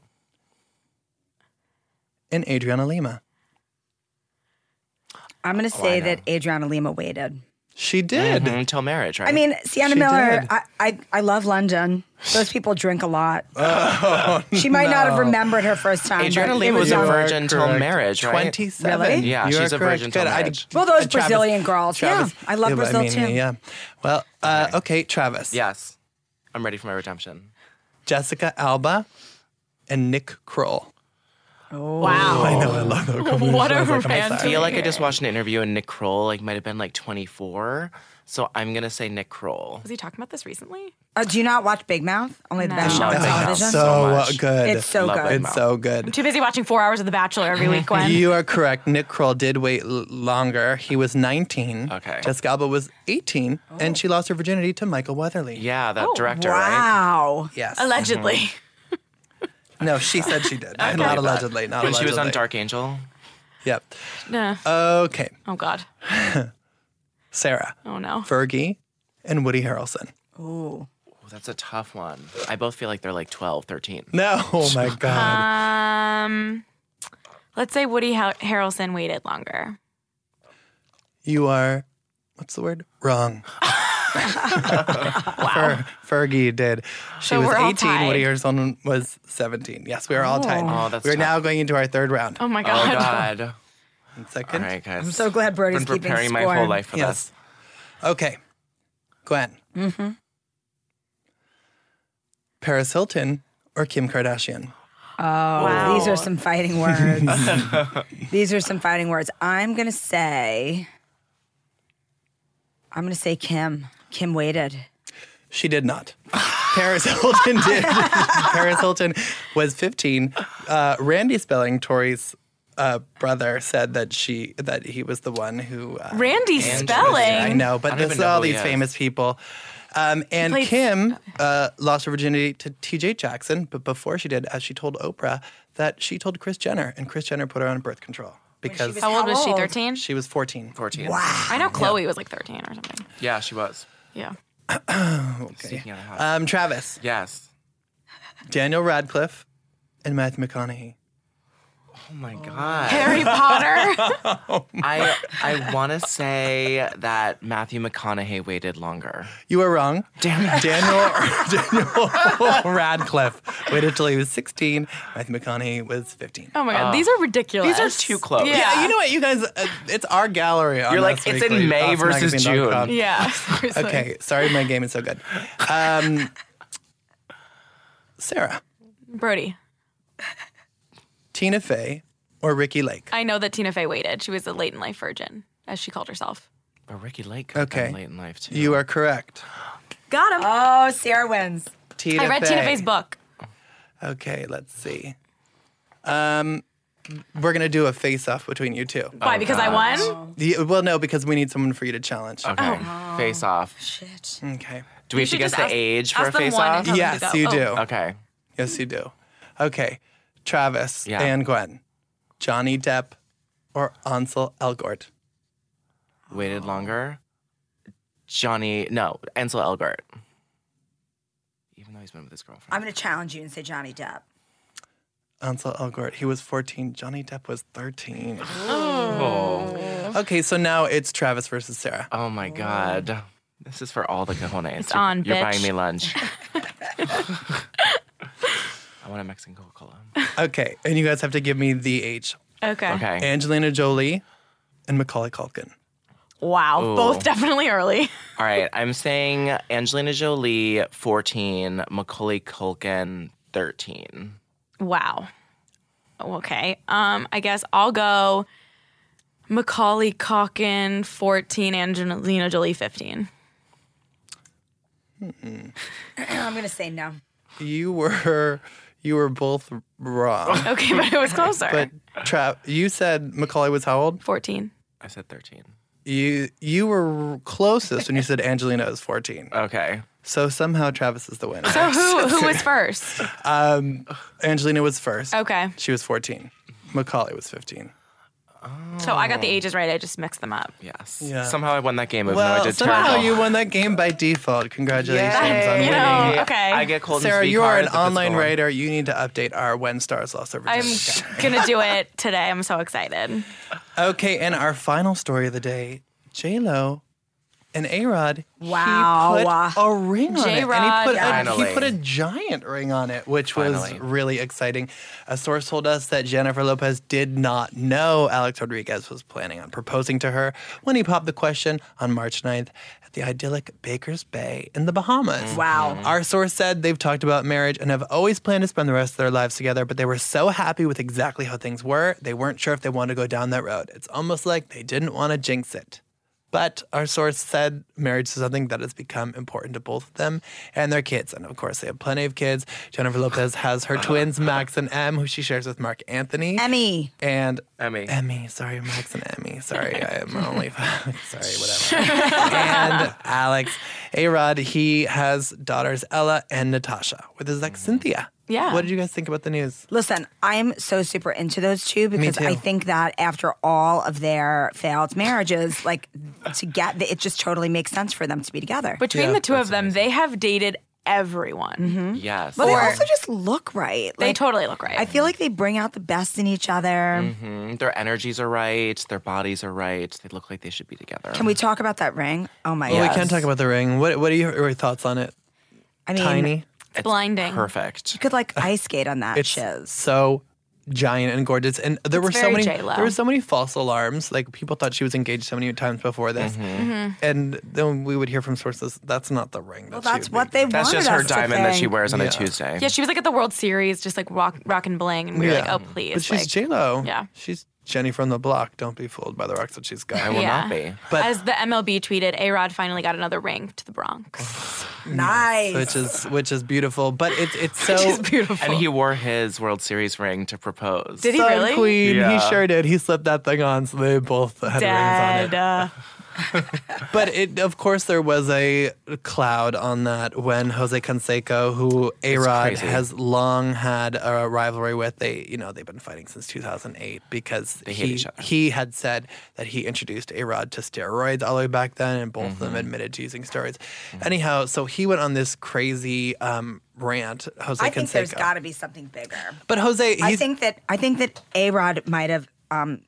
[SPEAKER 1] And Adriana Lima.
[SPEAKER 3] I'm going to say that Adriana Lima waited.
[SPEAKER 1] She did.
[SPEAKER 4] Mhm, Until marriage, right?
[SPEAKER 3] I mean, Sienna
[SPEAKER 1] She
[SPEAKER 3] Miller. I, I, I love London. Those people drink a lot.
[SPEAKER 1] Oh,
[SPEAKER 3] she might not have remembered her first time.
[SPEAKER 4] Adriana
[SPEAKER 3] but it
[SPEAKER 4] Lima was
[SPEAKER 3] was
[SPEAKER 4] a virgin
[SPEAKER 1] You
[SPEAKER 4] till marriage, right?
[SPEAKER 1] 27.
[SPEAKER 3] Really?
[SPEAKER 4] Yeah,
[SPEAKER 1] You
[SPEAKER 4] she's a virgin till
[SPEAKER 1] Good. I-
[SPEAKER 4] marriage.
[SPEAKER 3] Well, those
[SPEAKER 1] uh,
[SPEAKER 3] Brazilian girls.
[SPEAKER 1] Travis-
[SPEAKER 3] yeah, I love
[SPEAKER 1] Yeah, but
[SPEAKER 3] Brazil
[SPEAKER 1] mean,
[SPEAKER 3] too.
[SPEAKER 1] Yeah. Well, uh, okay, Travis.
[SPEAKER 4] Yes. I'm ready for my redemption.
[SPEAKER 1] Jessica Alba and Nick Kroll.
[SPEAKER 2] Wow.
[SPEAKER 1] I know, I love the combination.
[SPEAKER 2] What
[SPEAKER 1] I
[SPEAKER 2] a
[SPEAKER 1] was like, I'm
[SPEAKER 2] random-
[SPEAKER 4] I feel like I just watched an interview and Nick Kroll like might have been like 24. So I'm gonna say Nick Kroll.
[SPEAKER 2] Was he talking about this recently?
[SPEAKER 3] Uh, do you not watch Big Mouth? Only the
[SPEAKER 2] No.
[SPEAKER 3] best show on television.
[SPEAKER 1] so,
[SPEAKER 4] So
[SPEAKER 1] good.
[SPEAKER 3] It's so
[SPEAKER 4] Love
[SPEAKER 3] good.
[SPEAKER 4] Big
[SPEAKER 1] It's so good.
[SPEAKER 2] I'm Too busy watching four hours of The Bachelor every week, Gwen.
[SPEAKER 1] You are correct. Nick Kroll did wait l- longer. He was 19.
[SPEAKER 4] Okay.
[SPEAKER 1] Jessica Alba was 18, and she lost her virginity to Michael Weatherly.
[SPEAKER 4] Yeah, that
[SPEAKER 2] Oh,
[SPEAKER 4] director, right?
[SPEAKER 3] Wow.
[SPEAKER 1] Yes.
[SPEAKER 2] Allegedly.
[SPEAKER 1] No, she said she did. not allegedly. Not
[SPEAKER 4] When she was on Dark Angel.
[SPEAKER 1] Yep.
[SPEAKER 2] Nah.
[SPEAKER 1] Okay.
[SPEAKER 2] Oh God.
[SPEAKER 1] Sarah,
[SPEAKER 2] Oh no.
[SPEAKER 1] Fergie, and Woody Harrelson.
[SPEAKER 3] Ooh.
[SPEAKER 4] Oh, that's a tough one. I both feel like they're like 12, 13.
[SPEAKER 1] No. Oh my God.
[SPEAKER 2] Um, let's say Woody Har- Harrelson waited longer.
[SPEAKER 1] You are, what's the word? Wrong.
[SPEAKER 2] Wow.
[SPEAKER 1] Fer- Fergie did. She
[SPEAKER 2] So
[SPEAKER 1] was
[SPEAKER 2] we're
[SPEAKER 1] 18. Woody. Harrelson was 17. Yes, we are all tied.
[SPEAKER 4] Oh, that's
[SPEAKER 1] We're
[SPEAKER 4] tough.
[SPEAKER 1] now going into our third round.
[SPEAKER 2] Oh my god.
[SPEAKER 4] Oh
[SPEAKER 2] God.
[SPEAKER 4] God.
[SPEAKER 1] One
[SPEAKER 4] All
[SPEAKER 1] second.
[SPEAKER 4] right, guys.
[SPEAKER 3] I'm so glad Brody's
[SPEAKER 4] Been
[SPEAKER 3] keeping
[SPEAKER 4] preparing
[SPEAKER 3] score.
[SPEAKER 4] my whole life for
[SPEAKER 1] Yes.
[SPEAKER 4] this.
[SPEAKER 1] Okay. Gwen. Mm-hmm. Paris Hilton or Kim Kardashian?
[SPEAKER 3] Oh, these are some fighting words. these are some fighting words. I'm gonna say. I'm gonna say Kim. Kim waited.
[SPEAKER 1] She did not. Paris Hilton did. Paris Hilton was 15. Uh, Randy Spelling, Tori's uh, brother, said that she that he was the one who. Uh,
[SPEAKER 2] Randy Spelling.
[SPEAKER 1] I know, but
[SPEAKER 4] I
[SPEAKER 1] this is all these
[SPEAKER 4] is.
[SPEAKER 1] famous people. Um, and
[SPEAKER 2] played-
[SPEAKER 1] Kim uh, lost her virginity to T.J. Jackson, but before she did, as she told Oprah, that she told Kris Jenner, and Kris Jenner put her on birth control because
[SPEAKER 3] was-
[SPEAKER 2] How old was she? 13?
[SPEAKER 1] she was 14.
[SPEAKER 4] 14. Wow.
[SPEAKER 2] I know Khloe was like 13 or something.
[SPEAKER 4] Yeah, she was.
[SPEAKER 2] Yeah.
[SPEAKER 4] Speaking of the house.
[SPEAKER 1] Um, Travis,
[SPEAKER 4] yes.
[SPEAKER 1] Daniel Radcliffe, and Matthew McConaughey.
[SPEAKER 4] Oh my God.
[SPEAKER 2] Harry Potter.
[SPEAKER 4] I I want to say that Matthew McConaughey waited longer.
[SPEAKER 1] You are wrong.
[SPEAKER 4] Damn it.
[SPEAKER 1] Daniel, Daniel Radcliffe waited till he was 16. Matthew McConaughey was 15.
[SPEAKER 2] Oh my God. These are ridiculous.
[SPEAKER 4] These are too close.
[SPEAKER 2] Yeah.
[SPEAKER 1] Yeah, you know what, you guys, uh, it's our gallery. On
[SPEAKER 4] You're like,
[SPEAKER 1] Us
[SPEAKER 4] it's in
[SPEAKER 1] Weekly,
[SPEAKER 4] May versus
[SPEAKER 1] usmagazine.com.
[SPEAKER 4] June.
[SPEAKER 2] Yeah. seriously.
[SPEAKER 1] Okay, sorry, my game is so good. Um, Sarah,
[SPEAKER 2] Brody.
[SPEAKER 1] Tina Fey, or Ricki Lake?
[SPEAKER 2] I know that Tina Fey waited. She was a late in life virgin, as she called herself.
[SPEAKER 4] But Ricki Lake could
[SPEAKER 1] Okay.
[SPEAKER 4] late in life too.
[SPEAKER 1] You are correct.
[SPEAKER 2] Got him.
[SPEAKER 3] Oh, Sarah wins.
[SPEAKER 1] Tina
[SPEAKER 2] I read
[SPEAKER 1] Fey.
[SPEAKER 2] Tina Fey's book.
[SPEAKER 1] Okay, let's see. Um, we're gonna do a face-off between you two.
[SPEAKER 2] Why? Because I won?
[SPEAKER 1] The- well, no, because we need someone for you to challenge.
[SPEAKER 4] Okay.
[SPEAKER 2] Oh.
[SPEAKER 4] Face off.
[SPEAKER 3] Shit.
[SPEAKER 1] Okay.
[SPEAKER 4] Do we have to guess the
[SPEAKER 2] ask-
[SPEAKER 4] age for a face
[SPEAKER 2] one
[SPEAKER 4] off?
[SPEAKER 2] and tell them
[SPEAKER 1] Yes, you
[SPEAKER 2] Oh.
[SPEAKER 1] do.
[SPEAKER 4] Okay.
[SPEAKER 1] Yes, you do. Okay, Travis
[SPEAKER 4] Yeah.
[SPEAKER 1] and Gwen, Johnny Depp, or Ansel Elgort.
[SPEAKER 4] Waited longer. Johnny, no, Ansel Elgort. Even though he's been with his girlfriend.
[SPEAKER 3] I'm gonna challenge you and say Johnny Depp.
[SPEAKER 1] Ansel Elgort. He was 14. Johnny Depp was 13.
[SPEAKER 4] oh.
[SPEAKER 1] Okay, so now it's Travis versus Sarah.
[SPEAKER 4] oh my God. This is for all the cojones.
[SPEAKER 2] It's
[SPEAKER 4] You're-
[SPEAKER 2] on,
[SPEAKER 4] You're
[SPEAKER 2] bitch.
[SPEAKER 4] buying me lunch. I want a Mexican Coca Cola.
[SPEAKER 1] Okay, and you guys have to give me the age.
[SPEAKER 2] Okay.
[SPEAKER 4] Okay.
[SPEAKER 1] Angelina Jolie and Macaulay Culkin.
[SPEAKER 2] Wow.
[SPEAKER 4] Ooh.
[SPEAKER 2] Both definitely early.
[SPEAKER 4] All right. I'm saying Angelina Jolie, 14, Macaulay Culkin, 13.
[SPEAKER 2] Wow. Okay. Um, I guess I'll go Macaulay Culkin, 14, Angelina Jolie, 15.
[SPEAKER 3] I'm gonna say no.
[SPEAKER 1] You were you were both wrong.
[SPEAKER 2] Okay, but it was closer.
[SPEAKER 1] But Trav, you said Macaulay was how old?
[SPEAKER 2] 14.
[SPEAKER 4] I said 13.
[SPEAKER 1] You you were closest when you said Angelina was 14.
[SPEAKER 4] Okay.
[SPEAKER 1] So somehow Travis is the winner.
[SPEAKER 2] So who who was first?
[SPEAKER 1] Um, Angelina was first.
[SPEAKER 2] Okay.
[SPEAKER 1] She was 14. Macaulay was 15.
[SPEAKER 2] So I got the oh. ages right. I just mixed them up.
[SPEAKER 4] Yes.
[SPEAKER 1] Yeah.
[SPEAKER 4] Somehow I won that game, even though I
[SPEAKER 1] Well,
[SPEAKER 4] did
[SPEAKER 1] somehow
[SPEAKER 4] terrible.
[SPEAKER 1] you won that game by default. Congratulations on
[SPEAKER 4] Yay.
[SPEAKER 1] winning.
[SPEAKER 2] You know, okay.
[SPEAKER 4] I get cold.
[SPEAKER 1] Sarah, you are an online writer. You need to update our When Stars Lost Their
[SPEAKER 2] I'm gonna do it today. I'm so excited.
[SPEAKER 1] Okay, and our final story of the day: J Lo And A Rod,
[SPEAKER 3] Wow.
[SPEAKER 1] he put a ring on it. And he
[SPEAKER 2] J-Rod.
[SPEAKER 1] put, a, he put a giant ring on it, which
[SPEAKER 4] Finally.
[SPEAKER 1] was really exciting. A source told us that Jennifer Lopez did not know Alex Rodriguez was planning on proposing to her when he popped the question on March 9th at the idyllic Baker's Bay in the Bahamas.
[SPEAKER 3] Wow. Mm-hmm.
[SPEAKER 1] Our source said they've talked about marriage and have always planned to spend the rest of their lives together, but they were so happy with exactly how things were, they weren't sure if they wanted to go down that road. It's almost like they didn't want to jinx it. But our source said marriage is something that has become important to both of them and their kids. And of course, they have plenty of kids. Jennifer Lopez has her twins, Max and Em, who she shares with Marc Anthony.
[SPEAKER 3] Emme.
[SPEAKER 1] And
[SPEAKER 4] Emme.
[SPEAKER 1] Emme, sorry, Max and Emme. Sorry, I am only five. sorry, whatever. and Alex, A Rod, he has daughters Ella and Natasha with his ex mm-hmm. Cynthia.
[SPEAKER 2] Yeah.
[SPEAKER 1] What did you guys think about the news?
[SPEAKER 3] Listen, I'm so super into those two because. I think that after all of their failed marriages, like to get it just totally makes sense for them to be together.
[SPEAKER 2] Between
[SPEAKER 1] Yeah,
[SPEAKER 2] the two of them, they have dated everyone.
[SPEAKER 4] Yes.
[SPEAKER 3] but they
[SPEAKER 2] or-
[SPEAKER 3] also just look right.
[SPEAKER 2] They
[SPEAKER 3] Like,
[SPEAKER 2] totally look right.
[SPEAKER 3] I feel like they bring out the best in each other.
[SPEAKER 4] Mhm. Their energies are right. Their bodies are right. They look like they should be together.
[SPEAKER 3] Can we talk about that ring? Oh my
[SPEAKER 1] Well,
[SPEAKER 3] god!
[SPEAKER 1] we can't talk about the ring. What What are your, your thoughts on it?
[SPEAKER 3] I mean,
[SPEAKER 1] Tiny.
[SPEAKER 2] it's blinding.
[SPEAKER 4] Perfect.
[SPEAKER 3] you could like ice skate on that
[SPEAKER 1] It's
[SPEAKER 3] shiz.
[SPEAKER 1] so giant and gorgeous, and there were so many.
[SPEAKER 2] J-Lo.
[SPEAKER 1] There were so many false alarms. Like people thought she was engaged so many times before this,
[SPEAKER 2] Mm-hmm.
[SPEAKER 1] and then we would hear from sources that's not the ring.
[SPEAKER 3] Well,
[SPEAKER 1] that she
[SPEAKER 3] that's
[SPEAKER 1] would
[SPEAKER 3] what they
[SPEAKER 4] That's just her
[SPEAKER 3] us
[SPEAKER 4] diamond that she wears on
[SPEAKER 1] Yeah.
[SPEAKER 4] a Tuesday.
[SPEAKER 2] Yeah, she was like at the World Series, just like rock, rock and bling, and we were like, oh please.
[SPEAKER 1] But she's
[SPEAKER 2] like,
[SPEAKER 1] J Lo.
[SPEAKER 2] yeah.
[SPEAKER 1] she's Jenny from the block. Don't be fooled by the rocks that she's got.
[SPEAKER 4] I will
[SPEAKER 2] yeah.
[SPEAKER 4] not be.
[SPEAKER 1] But-
[SPEAKER 2] As the MLB tweeted, A Rod finally got another ring to the Bronx.
[SPEAKER 3] Nice.
[SPEAKER 1] which is which is beautiful. But it's it's so
[SPEAKER 2] beautiful.
[SPEAKER 4] And he wore his World Series ring to propose.
[SPEAKER 2] Did he
[SPEAKER 1] Sun
[SPEAKER 2] really?
[SPEAKER 1] Queen. He
[SPEAKER 4] Yeah.
[SPEAKER 1] sure did. He slipped that thing on, so they both had rings on it.
[SPEAKER 2] Uh,
[SPEAKER 1] But it, of course, there was a cloud on that when Jose Canseco, who A Rod has long had a rivalry with, they you know they've been fighting since 2008 because
[SPEAKER 4] They
[SPEAKER 1] he he had said that he introduced A Rod to steroids all the way back then, and both of them
[SPEAKER 4] Mm-hmm.
[SPEAKER 1] admitted to using steroids. Anyhow, so he went on this crazy um, rant. Jose
[SPEAKER 3] I think there's
[SPEAKER 1] Canseco.
[SPEAKER 3] got to be something bigger.
[SPEAKER 1] but Jose,
[SPEAKER 3] I think that I think that A Rod might have um,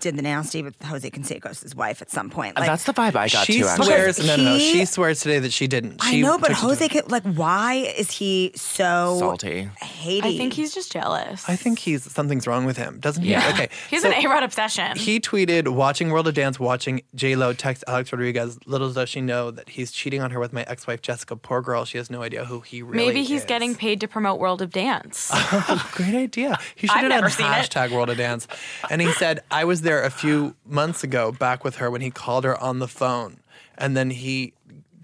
[SPEAKER 3] did the nasty with Jose Canseco's wife at some point. Oh, like,
[SPEAKER 4] That's the vibe I got
[SPEAKER 1] she
[SPEAKER 4] too. Actually,
[SPEAKER 1] swears. No, no, no.
[SPEAKER 3] he-
[SPEAKER 1] She swears today that she didn't.
[SPEAKER 3] I
[SPEAKER 1] She
[SPEAKER 3] know, but
[SPEAKER 1] took it to-
[SPEAKER 3] Jose, can, like, why is he so
[SPEAKER 4] salty.
[SPEAKER 3] Haty?
[SPEAKER 2] I think he's just jealous.
[SPEAKER 1] I think he's something's wrong with him, doesn't he?
[SPEAKER 4] Yeah.
[SPEAKER 1] Okay.
[SPEAKER 2] He's
[SPEAKER 1] so
[SPEAKER 2] an A Rod obsession.
[SPEAKER 1] He tweeted, "Watching World of Dance, watching J Lo text Alex Rodriguez. Little does she know that he's cheating on her with my ex-wife Jessica. Poor girl, she has no idea who he really is.
[SPEAKER 2] Maybe he's
[SPEAKER 1] is."
[SPEAKER 2] getting paid to promote World of Dance.
[SPEAKER 1] Oh, great idea. He should
[SPEAKER 2] I've
[SPEAKER 1] have done
[SPEAKER 2] never seen it.
[SPEAKER 1] hashtag World of Dance. And he said, I was there a few months ago back with her when he called her on the phone. And then he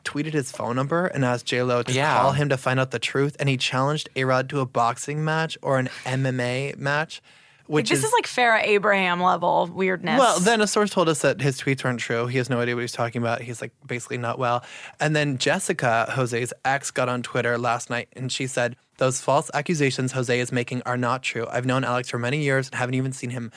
[SPEAKER 1] tweeted his phone number and asked J-Lo to
[SPEAKER 4] Yeah.
[SPEAKER 1] call him to find out the truth. And he challenged A-Rod to a boxing match or an MMA match. Which
[SPEAKER 2] this is, like Farrah Abraham level weirdness.
[SPEAKER 1] well, then a source told us that his tweets weren't true. He has no idea what he's talking about. He's like basically not well. And then Jessica, Jose's ex, got on Twitter last night and she said, Those false accusations Jose is making are not true. I've known Alex for many years and haven't even seen him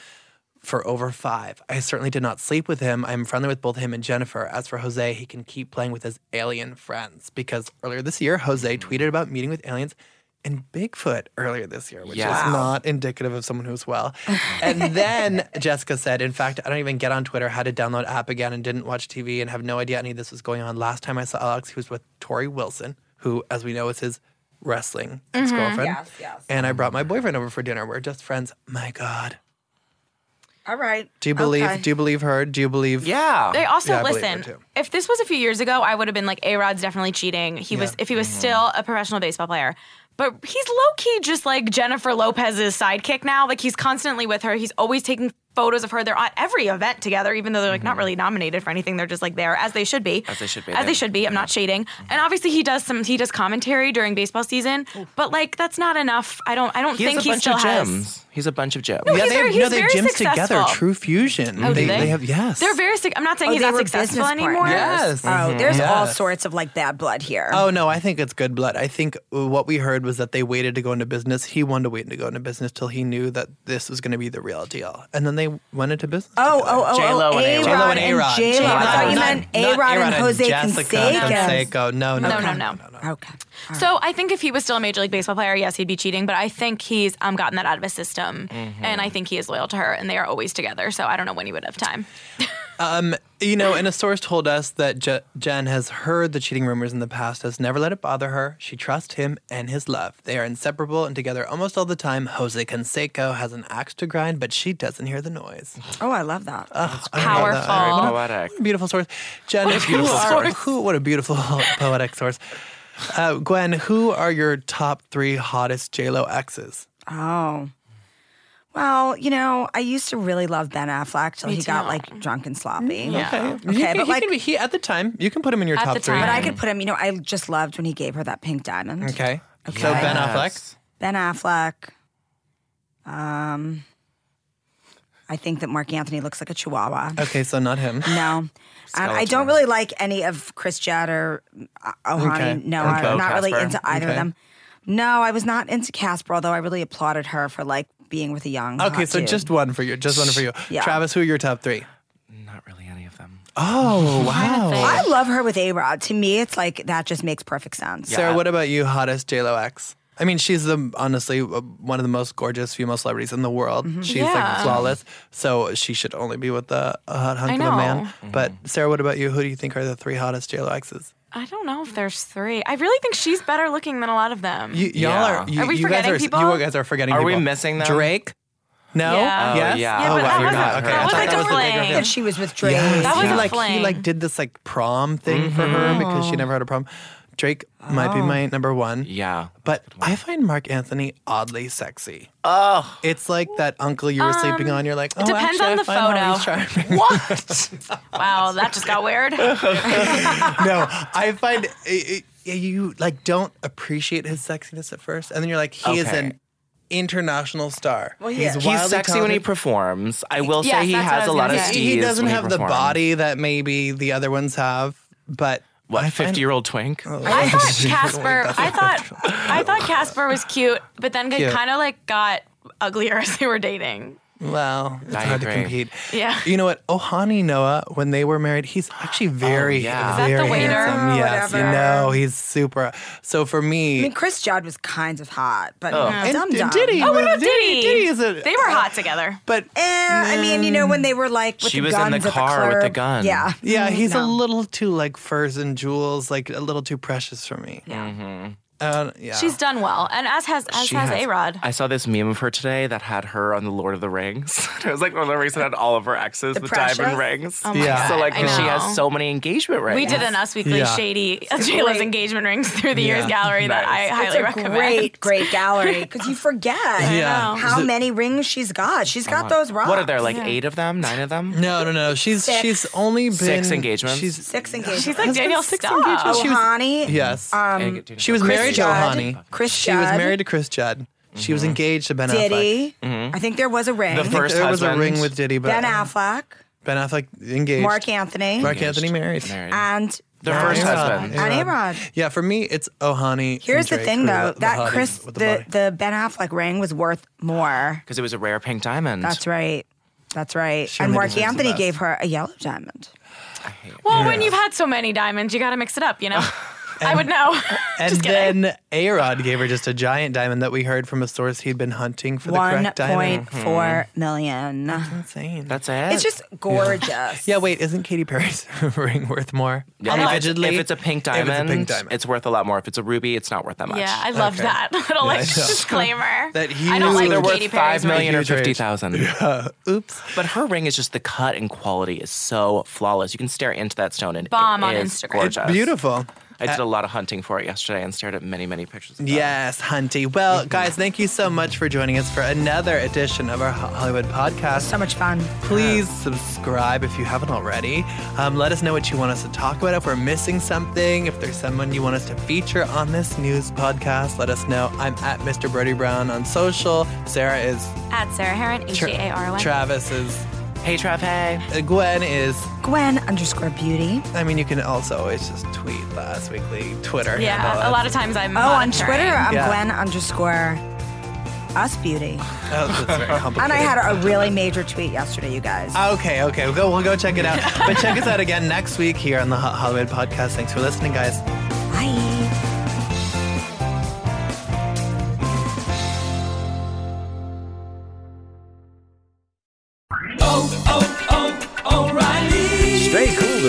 [SPEAKER 1] for over five. I certainly did not sleep with him. I'm friendly with both him and Jennifer. As for Jose, he can keep playing with his alien friends because earlier this year, Jose hmm. tweeted about meeting with aliens and Bigfoot earlier this year, which
[SPEAKER 4] Yeah.
[SPEAKER 1] is not indicative of someone who's well. and then Jessica said, in fact, I don't even get on Twitter, had to download app again and didn't watch TV and have no idea any of this was going on. Last time I saw Alex, he was with Torrie Wilson, who, as we know, is his wrestling ex-girlfriend. Mm-hmm.
[SPEAKER 3] Yes, yes.
[SPEAKER 1] And I mm-hmm. brought my boyfriend over for dinner. We're just friends. My God.
[SPEAKER 3] All right.
[SPEAKER 1] Do you believe?
[SPEAKER 3] Okay.
[SPEAKER 1] Do you believe her? Do you believe?
[SPEAKER 4] Yeah.
[SPEAKER 2] They also
[SPEAKER 1] Yeah,
[SPEAKER 2] listen. If this was a few years ago, I would have been like, "A Rod's definitely cheating." He was, if he was
[SPEAKER 4] Mm-hmm.
[SPEAKER 2] still a professional baseball player. But he's low key just like Jennifer Lopez's sidekick now. Like he's constantly with her. He's always taking photos of her. They're at every event together, even though they're like not really nominated for anything. They're just like there as they should be.
[SPEAKER 4] Mm-hmm. As they should be,
[SPEAKER 2] As they
[SPEAKER 4] yeah.
[SPEAKER 2] should be. I'm not shading. And obviously he does some. He does commentary during baseball season. But like that's not enough. I don't. I don't
[SPEAKER 4] He
[SPEAKER 2] think
[SPEAKER 4] has a
[SPEAKER 2] he
[SPEAKER 4] bunch
[SPEAKER 2] still
[SPEAKER 4] of
[SPEAKER 2] has.
[SPEAKER 4] Gyms. He's a bunch of gyms.
[SPEAKER 1] Yeah,
[SPEAKER 2] he's
[SPEAKER 1] they
[SPEAKER 2] very-
[SPEAKER 1] have, no, they have
[SPEAKER 2] very
[SPEAKER 1] gyms together. TruFusion.
[SPEAKER 2] Oh, do
[SPEAKER 1] they,
[SPEAKER 2] they?
[SPEAKER 1] have yes.
[SPEAKER 2] They're very. suc- I'm not saying
[SPEAKER 3] Oh,
[SPEAKER 2] he's
[SPEAKER 3] they
[SPEAKER 2] not successful
[SPEAKER 3] business
[SPEAKER 2] anymore.
[SPEAKER 3] partners.
[SPEAKER 1] Yes.
[SPEAKER 3] Oh, there's all sorts of like bad blood here.
[SPEAKER 1] Oh no, I think it's good blood. I think what we heard was that they waited to go into business. He wanted to wait to go into business till he knew that this was going to be the real deal, and then they went into business.
[SPEAKER 3] Oh,
[SPEAKER 1] together.
[SPEAKER 3] oh, oh,
[SPEAKER 4] J-Lo
[SPEAKER 3] oh,
[SPEAKER 4] and
[SPEAKER 3] A-Rod
[SPEAKER 4] A-Rod.
[SPEAKER 1] J-Lo and A-Rod.
[SPEAKER 3] J-Lo. I thought you meant A-Rod and Jose
[SPEAKER 1] Jessica
[SPEAKER 3] Canseco.
[SPEAKER 1] Canseco. No, no,
[SPEAKER 2] No,
[SPEAKER 1] no,
[SPEAKER 2] no, no.
[SPEAKER 3] Okay.
[SPEAKER 2] So I think if he was still a major league baseball player, yes, he'd be cheating. But I think he's um, gotten that out of his system,
[SPEAKER 1] Mm-hmm.
[SPEAKER 2] and I think he is loyal to her, and they are always together. So I don't know when he would have time.
[SPEAKER 1] Um, you know, and a source told us that Je- Jen has heard the cheating rumors in the past, has never let it bother her. She trusts him and his love. They are inseparable and together almost all the time. Jose Canseco has an axe to grind, but she doesn't hear the noise.
[SPEAKER 3] Oh, I love that.
[SPEAKER 1] I love that.
[SPEAKER 2] powerful.
[SPEAKER 1] What a-
[SPEAKER 4] Poetic.
[SPEAKER 1] what a beautiful source. Jen, who
[SPEAKER 4] beautiful
[SPEAKER 1] are, who, what a beautiful poetic source. Uh, Gwen, who are your top three hottest JLo exes?
[SPEAKER 3] Oh. Well, you know, I used to really love Ben Affleck till
[SPEAKER 2] Me
[SPEAKER 3] he got like drunk and sloppy.
[SPEAKER 2] Yeah.
[SPEAKER 1] Okay,
[SPEAKER 3] Okay,
[SPEAKER 1] He can-
[SPEAKER 3] but
[SPEAKER 1] he
[SPEAKER 3] like,
[SPEAKER 1] can be, he, at the time, you can put him in your
[SPEAKER 2] At
[SPEAKER 1] top
[SPEAKER 2] the
[SPEAKER 1] three.
[SPEAKER 2] time.
[SPEAKER 3] but I could put him. You know, I just loved when he gave her that pink diamond.
[SPEAKER 1] Okay. Okay. So Ben Affleck.
[SPEAKER 3] Ben Affleck. Um, I think that Marc Anthony looks like a chihuahua.
[SPEAKER 1] Okay, so not him.
[SPEAKER 3] No. And I don't really like any of Cris Judd or uh, Ojani.
[SPEAKER 1] Okay.
[SPEAKER 3] No,
[SPEAKER 4] Or
[SPEAKER 3] I'm
[SPEAKER 4] Bo
[SPEAKER 3] not really
[SPEAKER 4] Casper.
[SPEAKER 3] into either
[SPEAKER 1] Okay.
[SPEAKER 3] of them. No, I was not into Casper, although I really applauded her for like being with a young.
[SPEAKER 1] Okay,
[SPEAKER 3] hot
[SPEAKER 1] so
[SPEAKER 3] dude.
[SPEAKER 1] just one for you. Just one for you.
[SPEAKER 3] Yeah.
[SPEAKER 1] Travis, who are your top three?
[SPEAKER 4] Not really any of them.
[SPEAKER 1] Oh, wow.
[SPEAKER 3] I love her with A Rod. To me, it's like that just makes perfect sense.
[SPEAKER 1] Sarah, what about you, hottest JLo X? I mean, she's the honestly uh, one of the most gorgeous female celebrities in the world. She's like flawless, so she should only be with a, a hot hunk of a man.
[SPEAKER 2] know.
[SPEAKER 1] But Sarah, what about you? Who do you think are the three hottest JLo X's?
[SPEAKER 2] I don't know if there's three. I really think she's better looking than a lot of them.
[SPEAKER 1] You, y'all
[SPEAKER 4] Yeah.
[SPEAKER 1] are. You,
[SPEAKER 2] Are we
[SPEAKER 1] you
[SPEAKER 2] forgetting
[SPEAKER 1] guys are,
[SPEAKER 2] people?
[SPEAKER 1] You guys are forgetting.
[SPEAKER 4] Are we missing them?
[SPEAKER 1] Drake? No.
[SPEAKER 2] Yeah.
[SPEAKER 4] Oh,
[SPEAKER 1] yes.
[SPEAKER 4] yeah.
[SPEAKER 2] Yeah,
[SPEAKER 1] oh,
[SPEAKER 2] but
[SPEAKER 1] wow,
[SPEAKER 2] that
[SPEAKER 1] you're
[SPEAKER 2] wasn't-
[SPEAKER 1] Okay.
[SPEAKER 2] that
[SPEAKER 1] I
[SPEAKER 2] was like
[SPEAKER 1] that
[SPEAKER 2] a
[SPEAKER 1] was
[SPEAKER 2] fling.
[SPEAKER 3] that she was with Drake.
[SPEAKER 1] Yes.
[SPEAKER 2] That was
[SPEAKER 1] he
[SPEAKER 2] a
[SPEAKER 1] like he like did this like prom thing mm-hmm. for her because she never had a prom. Drake might be oh. my number one.
[SPEAKER 4] Yeah.
[SPEAKER 1] But I find Marc Anthony oddly sexy.
[SPEAKER 4] Oh.
[SPEAKER 1] It's like that uncle you were um, sleeping on. You're like, oh,
[SPEAKER 2] depends
[SPEAKER 1] actually,
[SPEAKER 2] on
[SPEAKER 1] I
[SPEAKER 2] the
[SPEAKER 1] find
[SPEAKER 2] photo.
[SPEAKER 1] charming.
[SPEAKER 4] What?
[SPEAKER 2] Wow, that just got weird.
[SPEAKER 1] no, I find it, it- you like don't appreciate his sexiness at first, and then you're like, he is
[SPEAKER 4] Okay.
[SPEAKER 1] an international star. Well,
[SPEAKER 3] he is.
[SPEAKER 1] he's
[SPEAKER 4] He's
[SPEAKER 1] wildly
[SPEAKER 4] sexy when he
[SPEAKER 1] talented.
[SPEAKER 4] performs. I will
[SPEAKER 2] Yes,
[SPEAKER 4] say he
[SPEAKER 2] that's what I
[SPEAKER 4] has a
[SPEAKER 2] was
[SPEAKER 4] lot of
[SPEAKER 2] gonna say.
[SPEAKER 4] steez.
[SPEAKER 1] he doesn't
[SPEAKER 4] when
[SPEAKER 1] have the
[SPEAKER 4] performs.
[SPEAKER 1] body that maybe the other ones have, but
[SPEAKER 4] What,
[SPEAKER 1] I find-
[SPEAKER 4] 50 year old twink?
[SPEAKER 2] I thought Casper. I thought I thought Casper was cute, but then
[SPEAKER 1] Cute.
[SPEAKER 2] kind of like got uglier as they were dating.
[SPEAKER 1] Well, it's
[SPEAKER 4] I
[SPEAKER 1] hard to compete.
[SPEAKER 2] Yeah.
[SPEAKER 1] You know what? Ojani Noa, when they were married, he's actually very,
[SPEAKER 4] yeah. Is
[SPEAKER 2] that the
[SPEAKER 1] very
[SPEAKER 2] waiter?
[SPEAKER 1] handsome.
[SPEAKER 3] Oh,
[SPEAKER 1] yes, you know, he's super. So for me,
[SPEAKER 3] I mean, Cris Judd was kind of hot, but
[SPEAKER 1] and
[SPEAKER 3] dumb dumb.
[SPEAKER 1] Diddy,
[SPEAKER 2] Oh, what about Diddy?
[SPEAKER 1] Diddy is a.
[SPEAKER 2] They were hot together.
[SPEAKER 1] but
[SPEAKER 3] Eh, I mean, you know, when they were like with
[SPEAKER 4] She
[SPEAKER 3] the
[SPEAKER 4] was in
[SPEAKER 3] guns
[SPEAKER 4] the
[SPEAKER 3] at
[SPEAKER 4] car with the gun.
[SPEAKER 3] Yeah.
[SPEAKER 1] yeah, he's a little too like furs and jewels, like a little too precious for me.
[SPEAKER 2] Yeah.
[SPEAKER 1] Uh, yeah.
[SPEAKER 2] She's done well, and as has as
[SPEAKER 4] She
[SPEAKER 2] has
[SPEAKER 4] has-
[SPEAKER 2] A Rod.
[SPEAKER 4] I saw this meme of her today that had her on the Lord of the Rings. it was like Lord of the Rings that had all of her exes
[SPEAKER 3] The
[SPEAKER 4] with
[SPEAKER 3] precious?
[SPEAKER 4] diamond rings.
[SPEAKER 2] Oh my
[SPEAKER 1] Yeah.
[SPEAKER 4] So like she has so many engagement rings.
[SPEAKER 2] We did an Us Weekly
[SPEAKER 1] Yeah.
[SPEAKER 2] shady JLo's
[SPEAKER 3] great-
[SPEAKER 2] engagement rings through the years
[SPEAKER 1] Yeah.
[SPEAKER 2] gallery that I
[SPEAKER 4] Nice.
[SPEAKER 2] highly
[SPEAKER 3] a
[SPEAKER 2] recommend.
[SPEAKER 3] great, great gallery because you forget
[SPEAKER 1] Yeah.
[SPEAKER 3] how
[SPEAKER 1] Is it-
[SPEAKER 3] many rings she's got. She's got those rocks.
[SPEAKER 4] What are there, like eight of them, nine of them?
[SPEAKER 1] no, no, no. She's
[SPEAKER 3] Six.
[SPEAKER 1] she's only been
[SPEAKER 4] Six engagements?
[SPEAKER 1] She's
[SPEAKER 3] Six engagements.
[SPEAKER 2] She's like
[SPEAKER 1] Has
[SPEAKER 2] Danielle
[SPEAKER 1] six
[SPEAKER 2] Staub.
[SPEAKER 1] engagements. She was-
[SPEAKER 3] Ojani.
[SPEAKER 1] yes.
[SPEAKER 3] Um,
[SPEAKER 1] she was
[SPEAKER 3] Cris
[SPEAKER 1] married
[SPEAKER 3] Judd,
[SPEAKER 1] to Ojani.
[SPEAKER 3] Cris
[SPEAKER 1] She was
[SPEAKER 3] Judd.
[SPEAKER 1] married to Cris Judd. She was mm-hmm. engaged to Ben Affleck.
[SPEAKER 3] Diddy. I think there was a ring.
[SPEAKER 4] The first
[SPEAKER 1] there was a
[SPEAKER 4] husband.
[SPEAKER 1] ring with Diddy, but
[SPEAKER 3] ben Affleck,
[SPEAKER 1] Ben Affleck engaged.
[SPEAKER 3] Marc Anthony,
[SPEAKER 1] Marc Anthony married.
[SPEAKER 4] Married.
[SPEAKER 3] and
[SPEAKER 4] the
[SPEAKER 1] Yeah,
[SPEAKER 4] first
[SPEAKER 1] A-Rod.
[SPEAKER 4] husband.
[SPEAKER 3] and A-Rod.
[SPEAKER 1] Yeah, for me, it's Ojani.
[SPEAKER 3] Here's
[SPEAKER 1] and
[SPEAKER 3] the thing, though.
[SPEAKER 1] the
[SPEAKER 3] that
[SPEAKER 1] hotties Cris,
[SPEAKER 3] the, the Ben Affleck ring was worth more.
[SPEAKER 4] Because it was a rare pink diamond.
[SPEAKER 3] That's right. That's right.
[SPEAKER 1] Sure,
[SPEAKER 3] and
[SPEAKER 1] maybe
[SPEAKER 3] Mark
[SPEAKER 1] she's the
[SPEAKER 3] Anthony
[SPEAKER 1] best.
[SPEAKER 3] gave her a yellow diamond.
[SPEAKER 2] Well, when you've had so many diamonds, you got to mix it up, you know? I would know.
[SPEAKER 1] And
[SPEAKER 2] Just
[SPEAKER 1] then A Rod gave her just a giant diamond that we heard from a source he'd been hunting for the
[SPEAKER 3] One
[SPEAKER 1] correct diamond.
[SPEAKER 3] point mm-hmm. four million.
[SPEAKER 1] Insane.
[SPEAKER 4] That's it.
[SPEAKER 3] It's just gorgeous.
[SPEAKER 1] yeah, wait, isn't Katy Perry's ring worth more?
[SPEAKER 4] Yeah, if, it's,
[SPEAKER 1] Allegedly.
[SPEAKER 4] if it's a pink
[SPEAKER 1] If it's a
[SPEAKER 4] diamond,
[SPEAKER 1] pink diamond.
[SPEAKER 4] it's worth a lot more. If it's a ruby, it's not worth that much.
[SPEAKER 2] Yeah, I love
[SPEAKER 1] Okay.
[SPEAKER 2] that little
[SPEAKER 1] I
[SPEAKER 2] like disclaimer.
[SPEAKER 1] That
[SPEAKER 2] I don't like
[SPEAKER 1] huge-
[SPEAKER 4] They're worth
[SPEAKER 2] Katy
[SPEAKER 4] five
[SPEAKER 2] Perry's
[SPEAKER 4] million or
[SPEAKER 1] Huge rage.
[SPEAKER 4] fifty thousand.
[SPEAKER 1] Oops.
[SPEAKER 4] But her ring is just the cut and quality is so flawless. You can stare into that stone and
[SPEAKER 2] Bomb
[SPEAKER 4] it
[SPEAKER 2] on
[SPEAKER 4] is
[SPEAKER 2] Instagram.
[SPEAKER 4] Gorgeous.
[SPEAKER 1] It's beautiful.
[SPEAKER 4] I did a lot of hunting for it yesterday and stared at many, many pictures. Of.
[SPEAKER 1] Yes, Hunty. Well, guys, thank you so much for joining us for another edition of our Ho- Hollywood podcast.
[SPEAKER 3] So much fun.
[SPEAKER 1] Please subscribe if you haven't already. Um, let us know what you want us to talk about. If we're missing something, if there's someone you want us to feature on this news podcast, let us know. I'm at Mr. Brody Brown on social. Sarah is.
[SPEAKER 2] At Sarah Hearon, H
[SPEAKER 1] Tra-
[SPEAKER 2] A R O N.
[SPEAKER 1] Travis is.
[SPEAKER 4] Hey, Trav. Hey.
[SPEAKER 1] uh, Gwen is.
[SPEAKER 3] Gwen underscore beauty.
[SPEAKER 1] I mean, you can also always just tweet the Us Weekly Twitter. handle
[SPEAKER 2] Yeah, a lot of times I'm
[SPEAKER 3] Oh, on
[SPEAKER 2] monitoring.
[SPEAKER 3] Twitter, I'm
[SPEAKER 1] Yeah.
[SPEAKER 3] Gwen underscore us beauty.
[SPEAKER 1] Oh, that's very complicated.
[SPEAKER 3] And I had a really major tweet yesterday, you guys.
[SPEAKER 1] Okay, okay. We'll go, we'll go check it out. but check us out again next week here on the Ho- Hollywood Podcast. Thanks for listening, guys.
[SPEAKER 3] Bye.